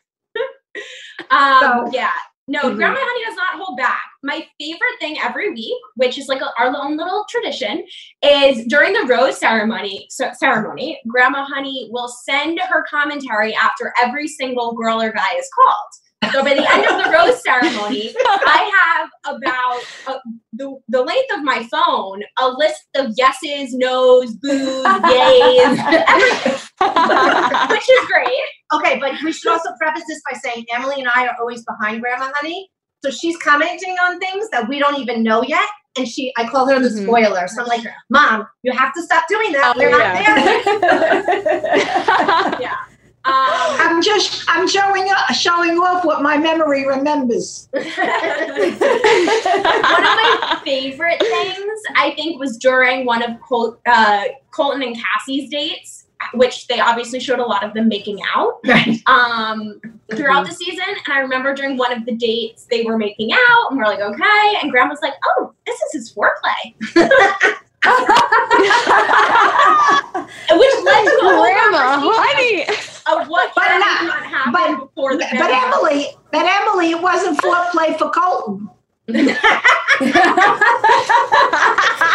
Um, So- yeah. No, Mhm. Grandma Honey does not hold back. My favorite thing every week, which is like a, our own little tradition, is during the rose ceremony. So, ceremony, Grandma Honey will send her commentary after every single girl or guy is called. So by the end of the rose ceremony, I have about uh, the, the length of my phone a list of yeses, nos, boos, yays, everything, which is great. Okay, but we should also preface this by saying Emily and I are always behind Grandma Honey. So she's commenting on things that we don't even know yet. And she I call her the Mhm. spoiler. So I'm like, Mom, you have to stop doing that. Oh, We're not yeah. there. Yeah. Um, I'm just I'm showing up, showing off what my memory remembers. One of my favorite things, I think, was during one of Col- uh, Colton and Cassie's dates, which they obviously showed a lot of them making out Right. um, throughout the season. And I remember during one of the dates, they were making out, and we're like, okay. And Grandma's like, oh, this is his foreplay. Which led to a whole Grandma, conversation honey. of what But not- and not happen but- before the But. Emily, but Emily, it wasn't foreplay for Colton.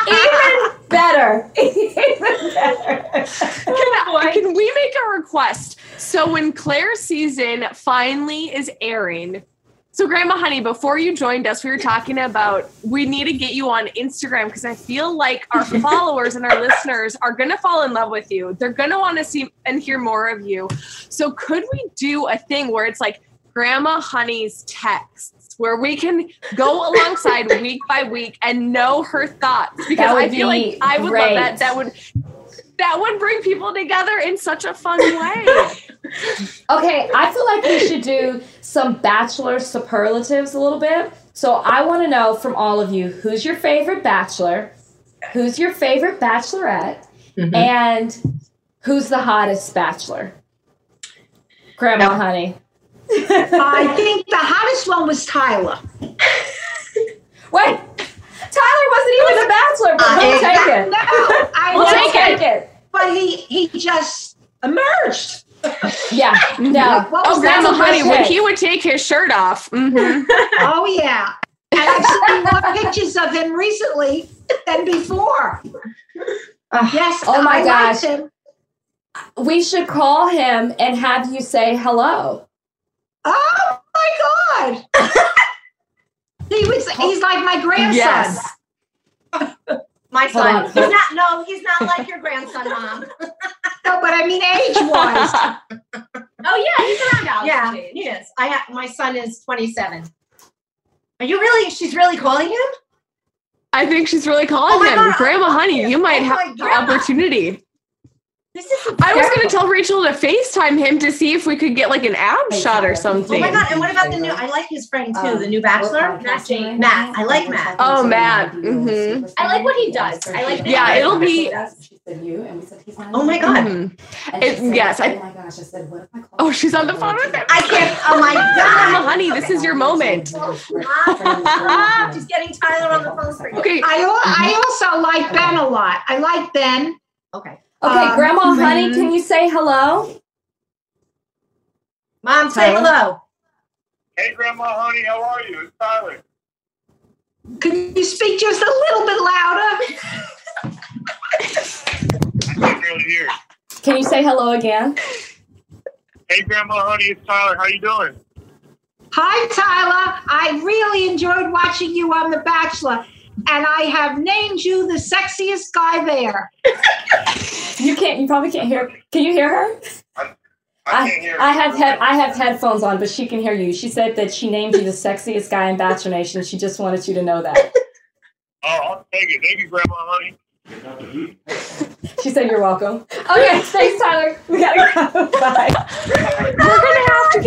Even better. Even better. Can, oh, can we make a request? So when Clare's season finally is airing, so Grandma Honey, before you joined us, we were talking about we need to get you on Instagram because I feel like our followers and our listeners are gonna fall in love with you. They're gonna want to see and hear more of you. So could we do a thing where it's like Grandma Honey's texts, where we can go alongside week by week and know her thoughts? Because I feel be like I would great. love that. That would that would bring people together in such a fun way. Okay, I feel like we should do some bachelor superlatives a little bit. So I want to know from all of you who's your favorite bachelor, who's your favorite bachelorette, Mhm. and who's the hottest bachelor. Grandma Honey. I think the hottest one was Tyler. Wait, Tyler wasn't even the bachelor, but Uh, we'll exact- take it. No, I We'll know, take it. but he he just emerged. Yeah, no. What Oh, Grandma Honey, when he would take his shirt off. mhm. Oh yeah. And I've seen more pictures of him recently than before. yes. Oh, my I gosh. him. We should call him and have you say hello. Oh my God. he was he's like my grandson. Yes. My son. He's not no, he's not like your grandson, Mom. No, but I mean age wise. Oh, yeah, he's around Alex's Yeah, age. he is. I have my son is 27. Are you really she's really calling him? I think she's really calling Oh him. God, Grandma Honey, oh you might Oh have the opportunity. This is I was going to tell Rachel to FaceTime him to see if we could get like an ab Hey, shot or something. Oh my god, and what about the new I like his friend too, Um, the new bachelor? Matt podcasting Matt. I like Matt. Oh, Matt. somebody who Mhm. I like what he does. I like the Yeah, it'll be- you, and we said he's Oh my in. God. Mhm. It- said, yes, I- oh my gosh, I said, what if I call Oh, she's on the phone with him. I can't oh my Grandma god. Honey, this is your moment. She's getting Tyler on the phone for you. Okay. I I also like Ben a lot. I like Ben. Okay. Okay, Um, Grandma Honey, mhm. can you say hello? Mom, say Tyler? hello. Hey, Grandma Honey, how are you? It's Tyler. Can you speak just a little bit louder? I can barely hear. Can you say hello again? Hey, Grandma Honey, it's Tyler. How are you doing? Hi, Tyler. I really enjoyed watching you on The Bachelor, and I have named you the sexiest guy there. You can't. You probably can't hear. Can you hear her? I can't hear. I have head. I have headphones on, but she can hear you. She said that she named you the sexiest guy in Bachelor Nation. She just wanted you to know that. Oh, I'll take it. Thank you, Grandma Honey. She said you're welcome. Okay, thanks, Tyler. We gotta go. Bye.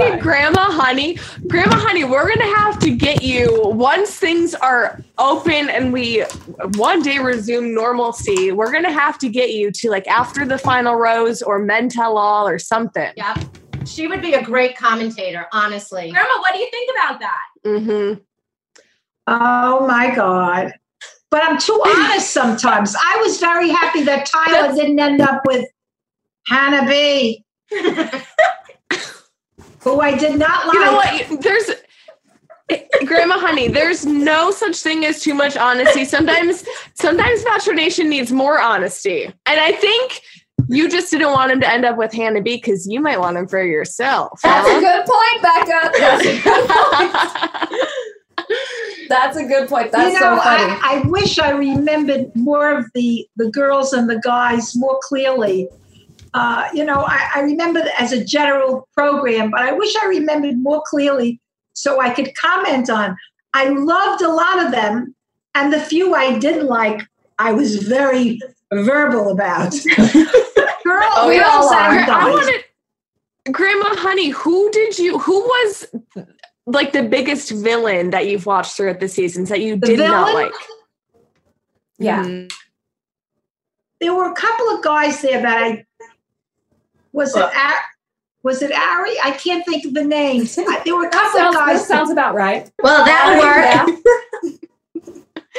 We're gonna have to get Grandma Honey. Grandma Honey, we're gonna have to get you once things are open and we one day resume normalcy. We're gonna have to get you to like after the final rose or Men Tell All or something. Yep. She would be a great commentator, honestly. Grandma, what do you think about that? Mm-hmm. Oh my God. But I'm too honest sometimes. I was very happy that Tyler didn't end up with Hannah B, who I did not like. You know what? There's Grandma Honey, there's no such thing as too much honesty. Sometimes sometimes Bachelor Nation needs more honesty. And I think you just didn't want him to end up with Hannah B because you might want him for yourself. That's huh? a good point, Becca. That's a good point. That's a good point. That's you know, so funny. I, I wish I remembered more of the, the girls and the guys more clearly. Uh, you know, I, I remember as a general program, but I wish I remembered more clearly so I could comment on. I loved a lot of them, and the few I didn't like, I was very verbal about. Girl, Oh, we all are. I wanted Grandma Honey, who did you who was like the biggest villain that you've watched throughout the seasons that you The did not like? yeah. Mhm. there were a couple of guys there that I was it Well- was it Ari? I can't think of the names. I- There were a couple sounds, of that sounds about right. Well, that would work.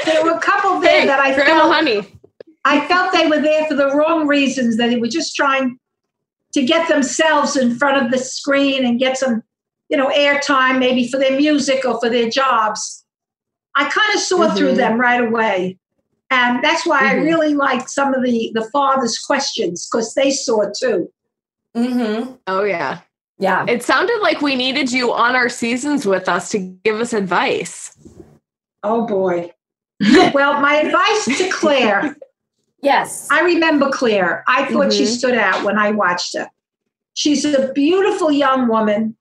There were a couple there Hey, that I Grandma felt Honey. I felt they were there for the wrong reasons. That they were just trying to get themselves in front of the screen and get some, you know, airtime, maybe for their music or for their jobs. I kind of saw through Mhm. them right away, and that's why I Mhm. really liked some of the the father's questions because they saw too. Mm-hmm. Oh yeah. Yeah. It sounded like we needed you on our seasons with us to give us advice. Oh boy. well, my advice to Clare Yes. I remember Clare. I thought she Mhm. stood out when I watched her. She's a beautiful young woman.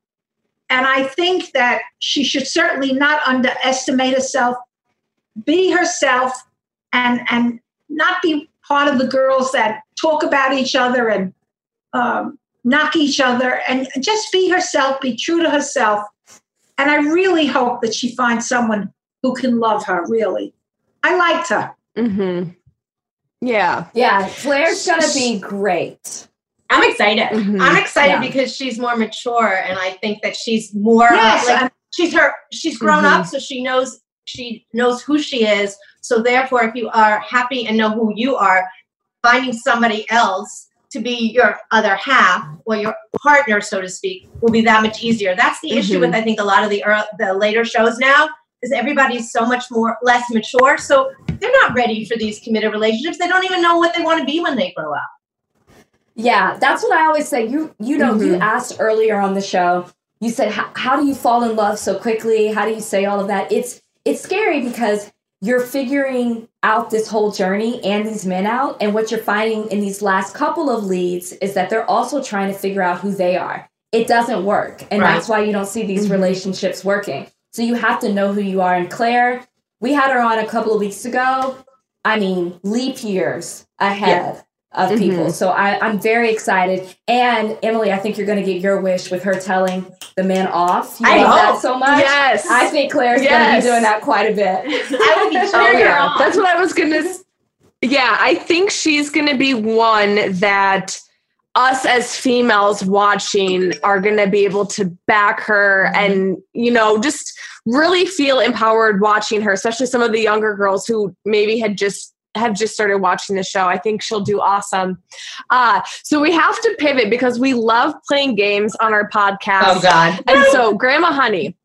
And I think that she should certainly not underestimate herself, be herself, and, and not be part of the girls that talk about each other and um, knock each other, and just be herself, be true to herself. And I really hope that she finds someone who can love her, really. I liked her. Mm-hmm. Yeah. Yeah. Clare's gonna be great. I'm excited. Mhm. I'm excited Yeah. because she's more mature, and I think that she's more uh, Yes, like she's her. She's grown Mhm. up, so she knows she knows who she is. So therefore, if you are happy and know who you are, finding somebody else to be your other half or your partner, so to speak, will be that much easier. That's the issue Mhm. with I think a lot of the ear the later shows now is everybody's so much more less mature, so they're not ready for these committed relationships. They don't even know what they want to be when they grow up. Yeah, that's what I always say. You you know, you Mhm. asked earlier on the show. You said, "How how do you fall in love so quickly? How do you say all of that?" It's it's scary because you're figuring out this whole journey and these men out, and what you're finding in these last couple of leads is that they're also trying to figure out who they are. It doesn't work, and Right. that's why you don't see these Mhm. relationships working. So you have to know who you are. And Clare, we had her on a couple of weeks ago. I mean, leap years ahead of people. Mhm. So I, I'm very excited. And Emily, I think you're going to get your wish with her telling the men off. You I love hope. that so much. Yes. I think Clare's going to be doing that quite a bit. I would be Oh cheering her yeah, on. that's what I was gonna. Yeah, I think she's gonna be one that us as females watching are gonna be able to back her and you know just really feel empowered watching her, especially some of the younger girls who maybe had just have just started watching the show. I think she'll do awesome. Uh, so we have to pivot because we love playing games on our podcast. Oh God. And so, Grandma Honey,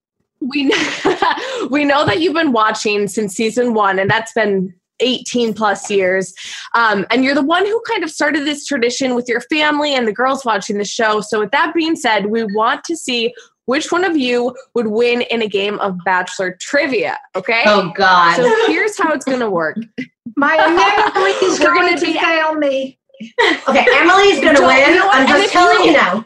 we we know that you've been watching since season one, and that's been 18 plus years. Um, and you're the one who kind of started this tradition with your family and the girls watching the show. So, with that being said, we want to see which one of you would win in a game of Bachelor trivia. Okay. Oh God. So here's how it's going to work. My memory is going to be- fail me. Okay, Emily's gonna win. you know? I'm just telling you- you now.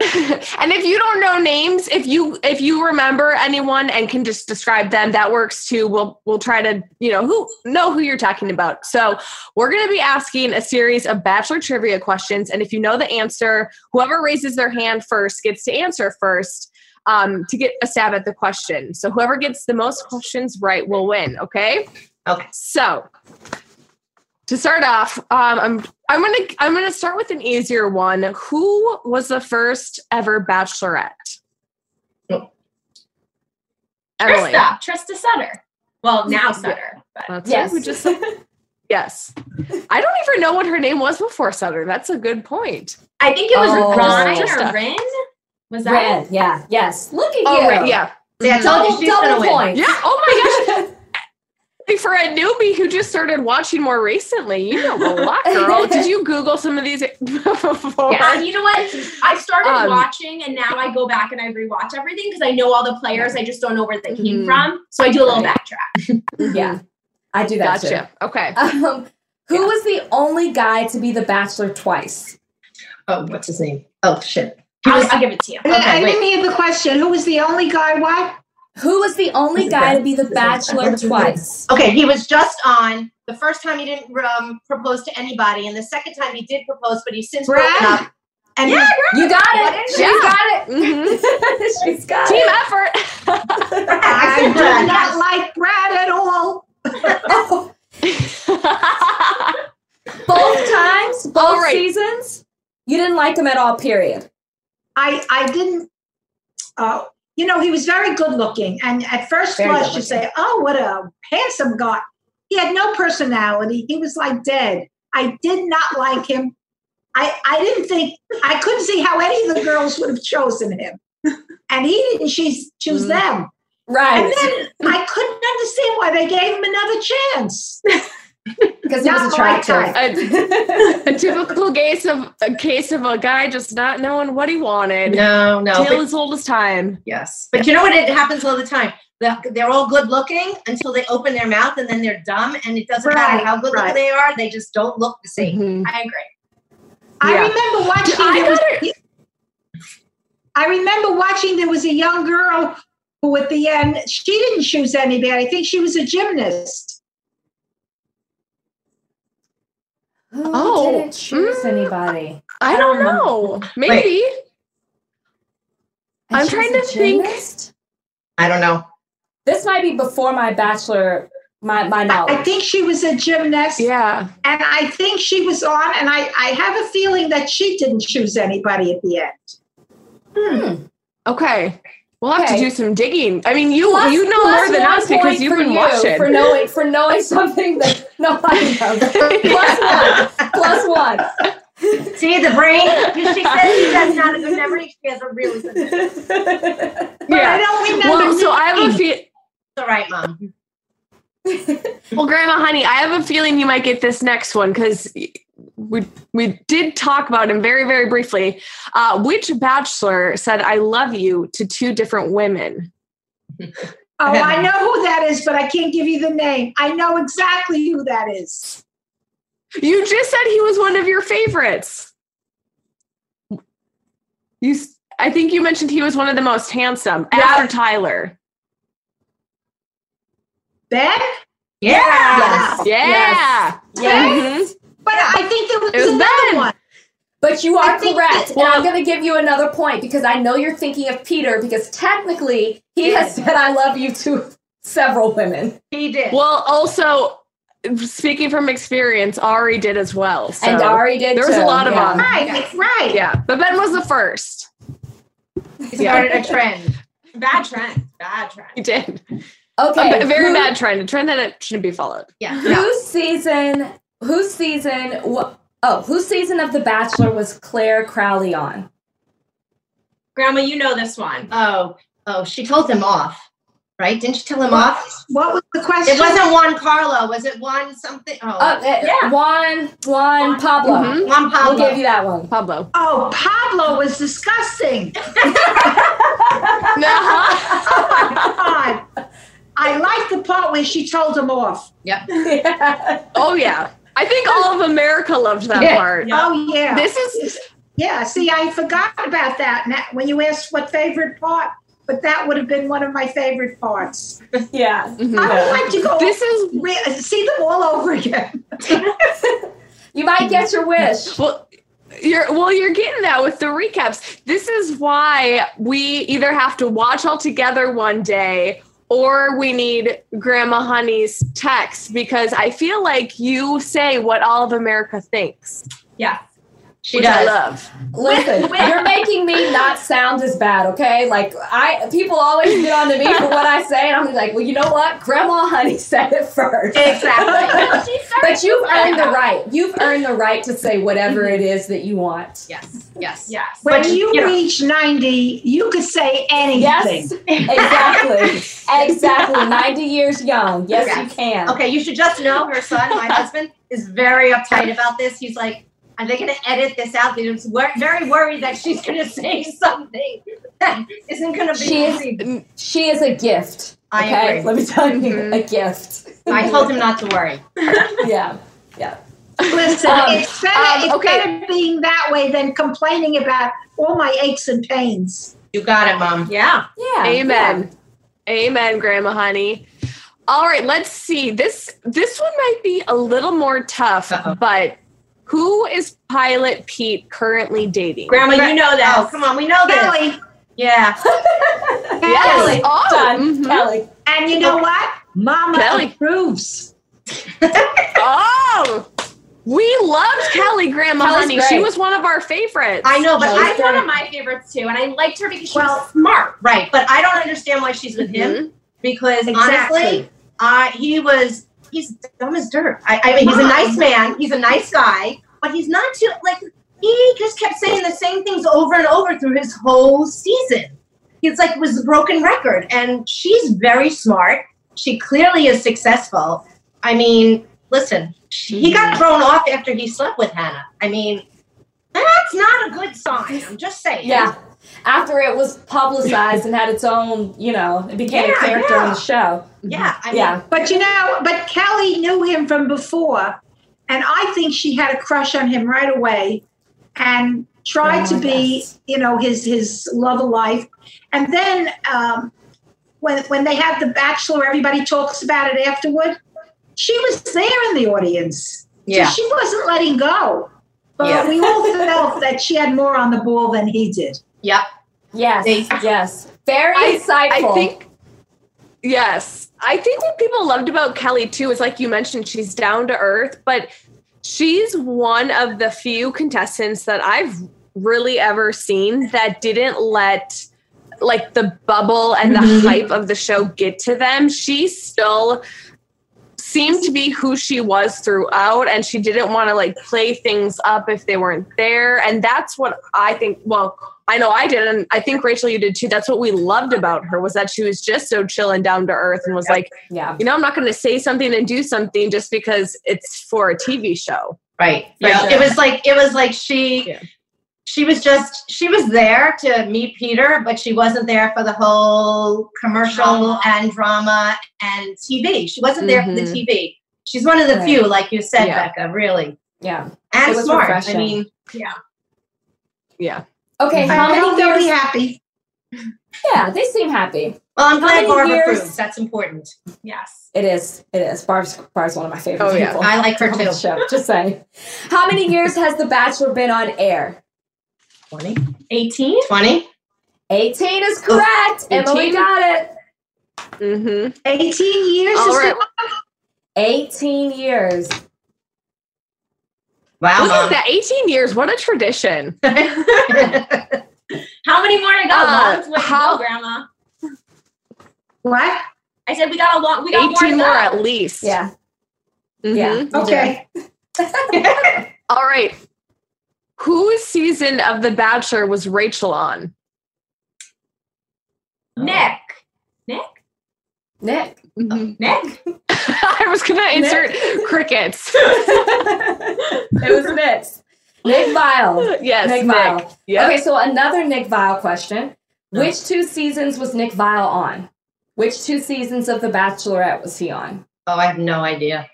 and if you don't know names, if you if you remember anyone and can just describe them, that works too. We'll we'll try to you know who know who you're talking about. So we're going to be asking a series of bachelor trivia questions, and if you know the answer, whoever raises their hand first gets to answer first um, to get a stab at the question. So whoever gets the most questions right will win. Okay. Okay. So to start off, um, I'm I'm gonna I'm gonna start with an easier one. Who was the first ever bachelorette? Emily. Trista, Trista Sutter. Well, now Sutter. But That's Yes. it. We just yes. I don't even know what her name was before Sutter. That's a good point. I think it was Oh. Ron or Rin. Was that? Red, yeah, yes. Look at Oh you. right, yeah, See, I Double, you double win. yeah. Oh my gosh. For a newbie who just started watching more recently, you know a lot, girl. Did you Google some of these before? Yeah, you know what? I started Um, watching and now I go back and I rewatch everything because I know all the players. I just don't know where they came Mhm. from. So I do a little backtrack. Yeah, I do that too. Gotcha. Okay. Um, who was the only guy to be the bachelor twice? Oh, what's his name? Oh shit. I'll, I'll give it to you. I I Okay, wait. didn't hear the question. Who was the only guy? What? Who was the only guy to be the bachelor twice? okay, he was just on. The first time he didn't um, propose to anybody, and the second time he did propose, but he's since broken up. And Yeah, You got it. She's Yeah. got Mhm. She's got it. Team it. effort. I said do not like Brad at all. Oh, both times, both All right. seasons. You didn't like him at all. Period. I I didn't. Uh, you know, he was very good looking, and at first Very blush, you say, "Oh, what a handsome guy." He had no personality. He was like dead. I did not like him. I I didn't think I couldn't see how any of the girls would have chosen him, and he didn't choose choose Mm. them. Right. And then I couldn't understand why they gave him another chance. Because he was Not my attractive. a, a typical case of a case of a guy just not knowing what he wanted. no, no. Till but- as old as time. yes, but you know what? It happens all the time. They're all good looking until they open their mouth, and then they're dumb. And it doesn't matter how good right. they are; they just don't look the same. Mhm. I agree. I remember watching. I was- I remember watching. There was a young girl who, at the end, she didn't choose anybody. I think she was a gymnast. Who Oh, didn't choose mm. anybody? I don't know. Maybe. And I'm trying to a think. gymnast? I don't know. This might be before my bachelor, my my knowledge. I knowledge. think she was a gymnast, Yeah. and I think she was on. And I, I have a feeling that she didn't choose anybody at the end. Hmm. Okay. We'll have Okay. to do some digging. I mean, you Plus- you know more than us because you've for been you watching. for knowing for knowing something that nobody knows. plus one, plus one. See the brain? She says she does not a good memory. She has a really good memory. It's But I yeah. don't remember. Well, so I have a feel. all right, mom. Well, Grandma Honey, I have a feeling you might get this next one because we we did talk about him very very briefly. Uh, which bachelor said "I love you" to two different women? oh, I know who that is, but I can't give you the name. I know exactly who that is. You just said he was one of your favorites. You, s- I think you mentioned he was one of the most handsome after Tyler. Ben? Yeah. Yes. Yeah. Yes. Mhm. But I think there was, It was another Ben. one. But you are correct. that- and I'm going to give you another point because I know you're thinking of Peter because technically he has said I love you to several women. He did. Well, also speaking from experience, Ari did as well. So and Ari did there was too, a lot of yeah. them. Right, right. Yeah, but Ben was the first. he started a trend. Bad trend. Bad trend. He did. Okay. a b- very who- bad trend, a trend that it shouldn't be followed. Yeah. No. Whose season? Whose season? wha- Oh, whose season of The Bachelor was Clare Crawley on? Grandma, you know this one. Oh, oh, she told him off, right? Didn't she tell him off? What was the question? It wasn't Juan Carlo. Was it Juan something? Oh, Uh, uh, Yeah. Juan Juan Pablo. Mhm. Juan We'll Pablo. give you that one. Pablo. Oh, Pablo was disgusting. Uh-huh. God. I like the part where she told him off. Yep. Oh yeah. I think all of America loved that Yeah. part. Oh, yeah. This is Yeah, see, I forgot about that Now, when you asked what favorite part, but that would have been one of my favorite parts. Yeah. I would like to go This is re- see them all over again. You might get your wish. well. You're well. You're getting that with the recaps. This is why we either have to watch all together one day, or we need Grandma Honey's text because I feel like you say what all of America thinks. Yes. She which I does. love. Listen, you're making me not sound as bad, okay? Like I people always get on to me for what I say, and I'm like, well, you know what? Grandma Honey said it first. Exactly. But you've earned the right. You've earned the right to say whatever mm-hmm. it is that you want. Yes. Yes. Yes. When But, you you know- reach 90, you could say anything. Yes, exactly. exactly. 90 years young. Yes, you can. Okay, you should just know her son, my husband, is very uptight about this. He's like, are they going to edit this out? He's wor- very worried that she's going to say something that isn't going to be. She is- She is a gift. I Okay, agree. let me tell you, Mhm. a gift. I told him not to worry. yeah, yeah. Listen, Um, it's better, um, it's okay. better being that way than complaining about all my aches and pains. You got it, Mom. Yeah. Yeah. Amen. Amen, Grandma Honey. All right, let's see. This this one might be a little more tough, Uh-oh. but who is Pilot Pete currently dating? Grandma, you know that. Oh, come on, we know that. Kelly, Yeah. Yes. Oh, Done. mhm. Kelly. and you know what? Mama Kelly. approves. Oh, we loved Kelly, Grandma Kelly's Honey. She was one of our favorites. I know, but Kelly's I She's one of my favorites too, and I liked her because she Well- was smart. right, but I don't understand why she's with him because Exactly. honestly, uh, he was he's dumb as dirt. I, I mean, he's a nice man. He's a nice guy, but he's not too like he just kept saying the same things over and over through his whole season. It's like it was a broken record, and she's very smart. She clearly is successful. I mean, listen, he mm-hmm. got thrown off after he slept with Hannah. I mean, that's not a good sign. I'm just saying. Yeah. After it was publicized and had its own, you know, it became a character yeah. on the show. yeah. I mean, Yeah. But you know, but Kelly knew him from before, and I think she had a crush on him right away, and tried Oh, to be, yes. you know, his his love of life. And then um, when when they had the Bachelor, everybody talks about it afterward. She was there in the audience, Yeah. so she wasn't letting go. But Yeah. we all felt that she had more on the ball than he did. Yep. Yes. Yes. Very I- insightful. I think, yes. I think what people loved about Kelly too is like you mentioned, she's down to earth, but she's one of the few contestants that I've really ever seen that didn't let like the bubble and the Mhm. hype of the show get to them. She still seemed to be who she was throughout and she didn't want to like play things up if they weren't there and that's what i think well i know i did and i think rachel you did too that's what we loved about her was that she was just so chill and down to earth and was like yeah. you know i'm not going to say something and do something just because it's for a tv show Right. Sure. It was like it was like she Yeah. she was just she was there to meet Peter, but she wasn't there for the whole commercial and drama and TV. She wasn't there for the Mhm. TV. She's one of the Right. few, like you said, Yeah. Becca, really. Yeah. And smart. refreshing. I mean, yeah. yeah Okay. I How hope many they'll be happy. Yeah, they seem happy. well, I'm How glad many Barbara years- approves. That's important. Yes. It is. It is. Barb's Barb's one of my favorite Oh, yeah. people. I like her too. show. Just saying. How many years has The Bachelor been on air? 20? 18? 20? 18 is correct. Emily 18? got it. mm-hmm 18 years all is right 18 years. Wow. look at that 18 years what a tradition How many more to go? Uh, Long way how- go, Grandma. what? I said we got a long. We got 18 more more at least Yeah. Mhm. Yeah. you do. Okay. All right. Whose season of The Bachelor was Rachel on? Nick. Nick. Nick. Mm-hmm. Oh, Nick. I was going to insert crickets. it was Nick. Nick Viall. yes, Nick Nick. Viall. Yep. Okay, so another Nick Viall question. Which two seasons was Nick Viall on? Which two seasons of The Bachelorette was he on? oh, I have no idea.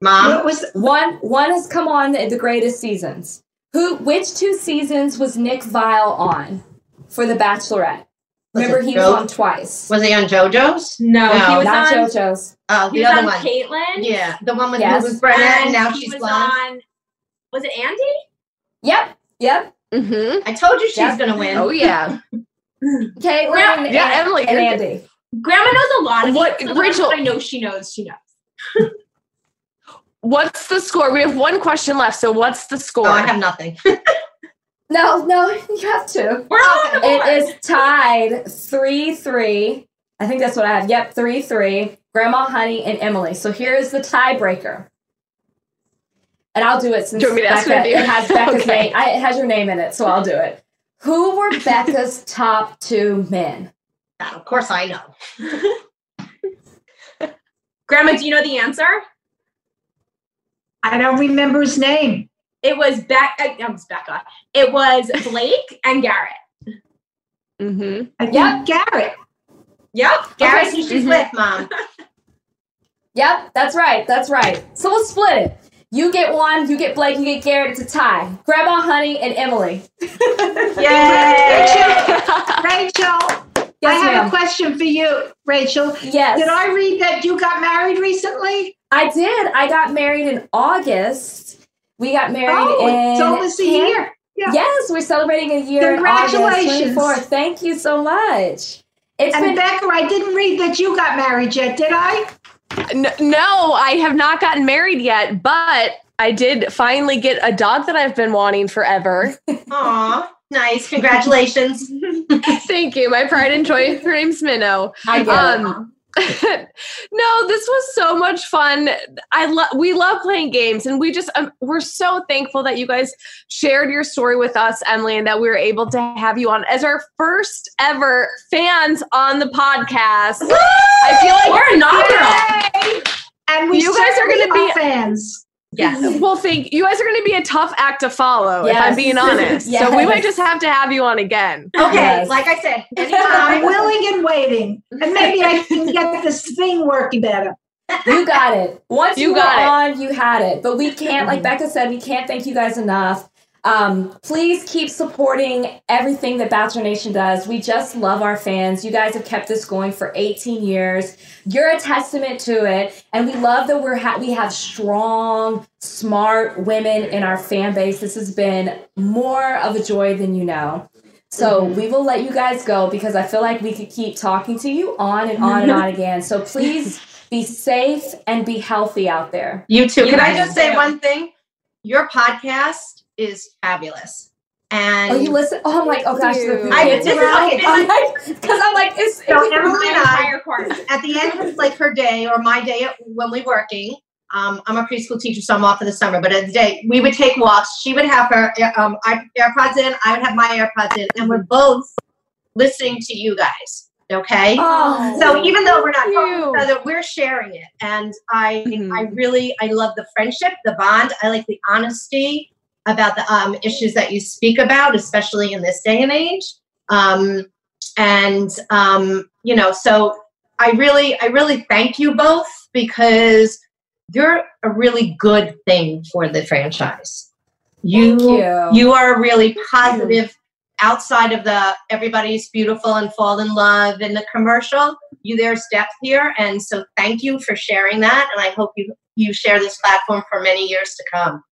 Mom? What was One one has come on the, the greatest seasons. Who? Which two seasons was Nick Viall on for The Bachelorette? Was Remember, he was on twice. Was he on JoJo's? No, No. he was Not on. JoJo's. Oh, He the was other on one. Kaitlyn. Yeah, the one with Yes. who was and now he she's was blonde. on. Was it Andi? Yep. Yep. Mm-hmm. I told you she's Yeah. gonna win. Oh yeah. Kaitlyn Yeah, and, yeah, Emily, and Andi. Grandma knows a lot of What- these, so Rachel- I know she knows. She knows. What's the score? We have one question left. So what's the score? Oh, I have nothing. No, no, you have to. We're all on the board. It is tied three three. I think that's what I have. Yep, three three. Grandma, Honey, and Emily. So here is the tiebreaker. And I'll do it since Do you want me to Becca, it? it has Becca's Okay. name. I, it has your name in it, so I'll do it. Who were Becca's top two men? of course I know. Grandma, do you know the answer? I don't remember his name. It was Beck. Uh, it was Becca. It was Blake and Garrett. Mm-hmm. I Yep. Garrett. Yep. Garrett, Okay. who she's Mhm. with, Mom. Yep, that's right. That's right. So we'll split it. You get one, you get Blake, you get Garrett. It's a tie. Grandma, Honey, and Emily. Yay! Rachel, I Yes, have ma'am. a question for you, Rachel. Yes. Did I read that you got married recently? I did. I got married in August. We got married oh, in. it's almost a year. Yeah. Yes, we're celebrating a year. Congratulations. August 24th. Thank you so much. It's And been Becca, I didn't read that you got married yet, did I? no, I have not gotten married yet, but I did finally get a dog that I've been wanting forever. Aw, nice. Congratulations. Thank you. My pride and joy. Her name's Minnow. I get it. Um, no, this was so much fun. I love we love playing games, and we just um, we're so thankful that you guys shared your story with us, Emily, and that we were able to have you on as our first ever fans on the podcast. I feel like We're inaugural. And we You guys are gonna be- fans. Yes. Well, think you guys are going to be a tough act to follow, if I'm being honest. So we might just have to have you on again. Okay, Yes. like I said, I'm willing and waiting. And maybe I can get this thing working better. You got it. Once you, You were got it. on, you had it. But we can't, like mm-hmm. Becca said, we can't thank you guys enough. Um, please keep supporting everything that Bachelor Nation does. We just love our fans. You guys have kept this going for 18 years. You're a testament to it, and we love that we're ha- we have strong, smart women in our fan base. This has been more of a joy than you know. So we will let you guys go because I feel like we could keep talking to you on and on and on again. So please be safe and be healthy out there. You too. You Can I just say too. one thing? Your podcast is fabulous. And Oh, you listen? Oh, I'm like, oh gosh, Dude. the I- kids this is around. okay, I'm like, because I'm like, it's, So it's Emily and I, at the end of like her day or my day when we're working, um, I'm a preschool teacher, so I'm off for the summer. But at the day, we would take walks. She would have her um, i- AirPods in. I would have my AirPods in, and we're both listening to you guys. Okay. oh, So even though we're not talking Cute. to each other, we're sharing it, and I, Mhm. I really, I love the friendship, the bond. I like the honesty about the um, issues that you speak about, especially in this day and age. Um, and um, you know, so I really, I really thank you both because you're a really good thing for the franchise. thank you. You are really positive outside of the everybody's beautiful and fall in love in the commercial. You there's depth here, and so thank you for sharing that. And I hope you you share this platform for many years to come.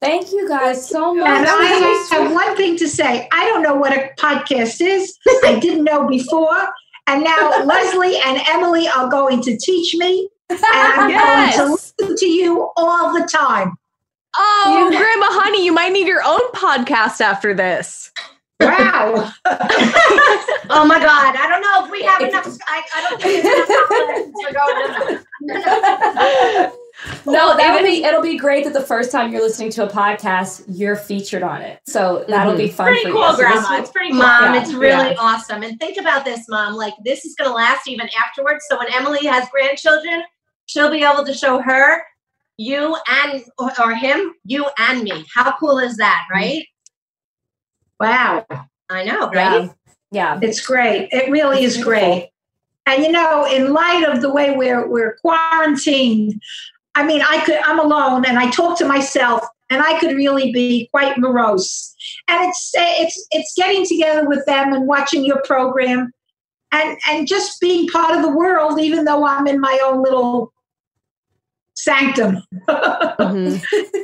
Thank you guys so much. And I have one thing to say. I don't know what a podcast is. I didn't know before. And now Leslie and Emily are going to teach me. And I'm Yes. going to listen to you all the time. Oh, You- Grandma Honey, you might need your own podcast after this. Wow. Oh my God! I don't know if we have enough. I, I don't think there's enough outlets for going. no, that'll be it'll be great that the first time you're listening to a podcast, you're featured on it. So that'll be mm-hmm. fun Pretty for you. cool, So Grandma. will- It's pretty cool. Mom, Yeah, it's really yeah. awesome. And think about this, Mom. Like this is going to last even afterwards. So when Emily has grandchildren, she'll be able to show her, you and or, or him, you and me. How cool is that, mm-hmm. right? Wow. I know, right? yeah. Yeah. It's great. It really is great. And you know, in light of the way we're we're quarantined, I mean, I could I'm alone and I talk to myself and I could really be quite morose. And it's it's it's getting together with them and watching your program, and and just being part of the world, even though I'm in my own little sanctum. mm-hmm.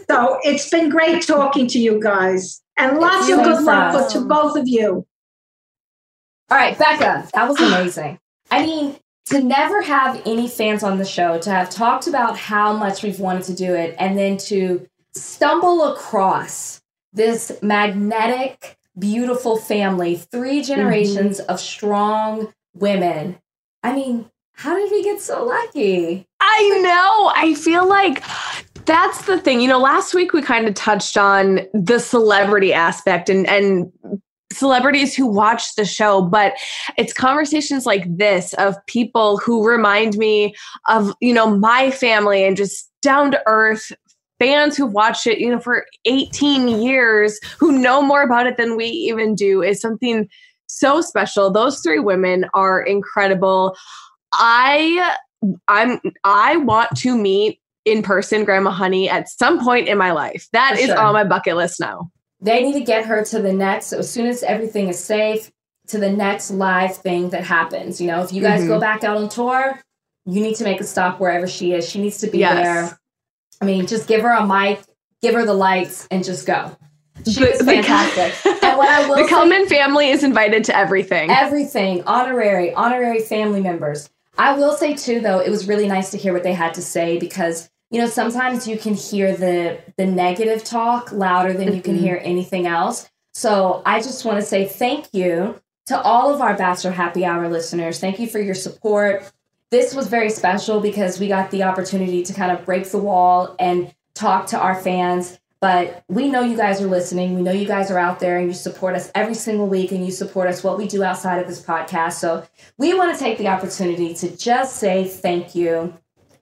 so it's been great talking to you guys, and lots of good luck to both of you. All right, Becca, that was amazing. I mean, to never have any fans on the show, to have talked about how much we've wanted to do it, and then to stumble across this magnetic, beautiful family, three generations mm-hmm. of strong women. I mean, how did we get so lucky? I know. I feel like that's the thing. You know, last week we kind of touched on the celebrity aspect and and celebrities who watch the show, but it's conversations like this of people who remind me of, you know, my family and just down to earth fans who've watched it, you know, for 18 years, who know more about it than we even do, is something so special. Those three women are incredible. I I'm I want to meet in person Grandma Honey at some point in my life. That for is sure. on my bucket list now. They need to get her to the next so as soon as everything is safe to the next live thing that happens. You know, if you guys mm-hmm. go back out on tour, you need to make a stop wherever she is. She needs to be yes. there I mean, just give her a mic, give her the lights, and just go. She was fantastic. and what I will the Kellman family is invited to everything. Everything. Honorary, honorary family members. I will say too, though, it was really nice to hear what they had to say because you know sometimes you can hear the the negative talk louder than you can mm-hmm. hear anything else. So I just want to say thank you to all of our Bachelor Happy Hour listeners. Thank you for your support this was very special because we got the opportunity to kind of break the wall and talk to our fans. But we know you guys are listening. We know you guys are out there and you support us every single week and you support us what we do outside of this podcast. So we want to take the opportunity to just say thank you.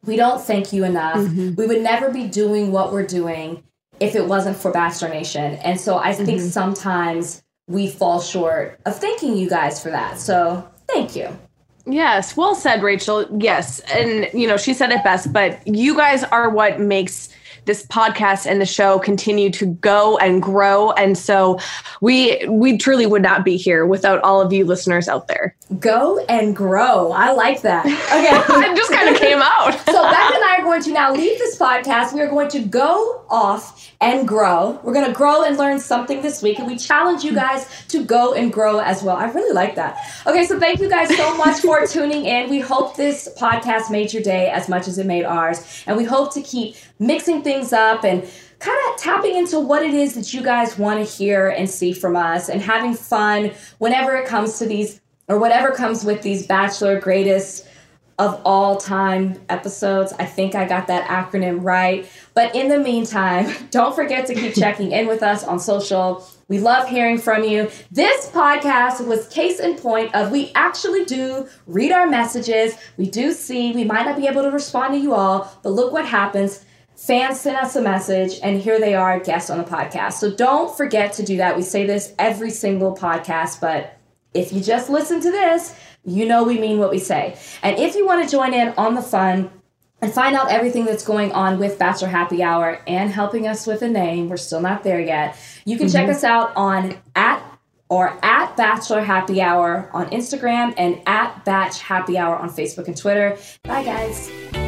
We don't thank you enough. Mm-hmm. We would never be doing what we're doing if it wasn't for Bachelor Nation. And so I think mm-hmm. sometimes we fall short of thanking you guys for that. So thank you. Yes, well said, Rachel. Yes. And, you know, she said it best, but you guys are what makes this podcast and the show continue to go and grow and so we we truly would not be here without all of you listeners out there go and grow i like that okay it just kind of came out so Beth and i are going to now leave this podcast we are going to go off and grow. We're going to grow and learn something this week, and we challenge you guys to go and grow as well. I really like that. Okay, so thank you guys so much for tuning in. We hope this podcast made your day as much as it made ours, and we hope to keep mixing things up and kind of tapping into what it is that you guys want to hear and see from us and having fun whenever it comes to these or whatever comes with these bachelor greatest of all time episodes. I think I got that acronym right. But in the meantime, don't forget to keep checking in with us on social. We love hearing from you. This podcast was case in point of we actually do read our messages. We do see, we might not be able to respond to you all, but look what happens. Fans sent us a message, and here they are, guests on the podcast. So don't forget to do that. We say this every single podcast, but if you just listen to this, you know we mean what we say. And if you want to join in on the fun and find out everything that's going on with Bachelor Happy Hour and helping us with a name, we're still not there yet. You can mm-hmm. check us out on at or at Bachelor Happy Hour on Instagram and at Batch Happy Hour on Facebook and Twitter. Bye, guys.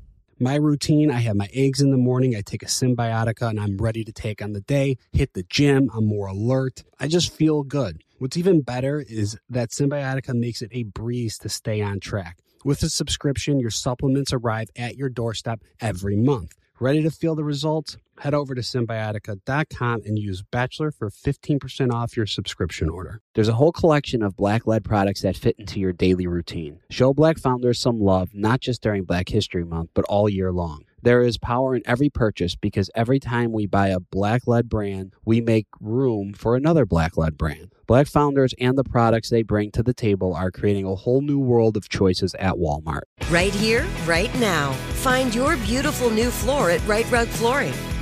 my routine I have my eggs in the morning, I take a Cymbiotika and I'm ready to take on the day, hit the gym, I'm more alert. I just feel good. What's even better is that Cymbiotika makes it a breeze to stay on track. With a subscription, your supplements arrive at your doorstep every month. Ready to feel the results? Head over to cymbiotika.com and use Bachelor for 15% off your subscription order. There's a whole collection of black led products that fit into your daily routine. Show black founders some love, not just during Black History Month, but all year long. There is power in every purchase because every time we buy a black led brand, we make room for another black led brand. Black founders and the products they bring to the table are creating a whole new world of choices at Walmart. Right here, right now. Find your beautiful new floor at Rite Rug Flooring.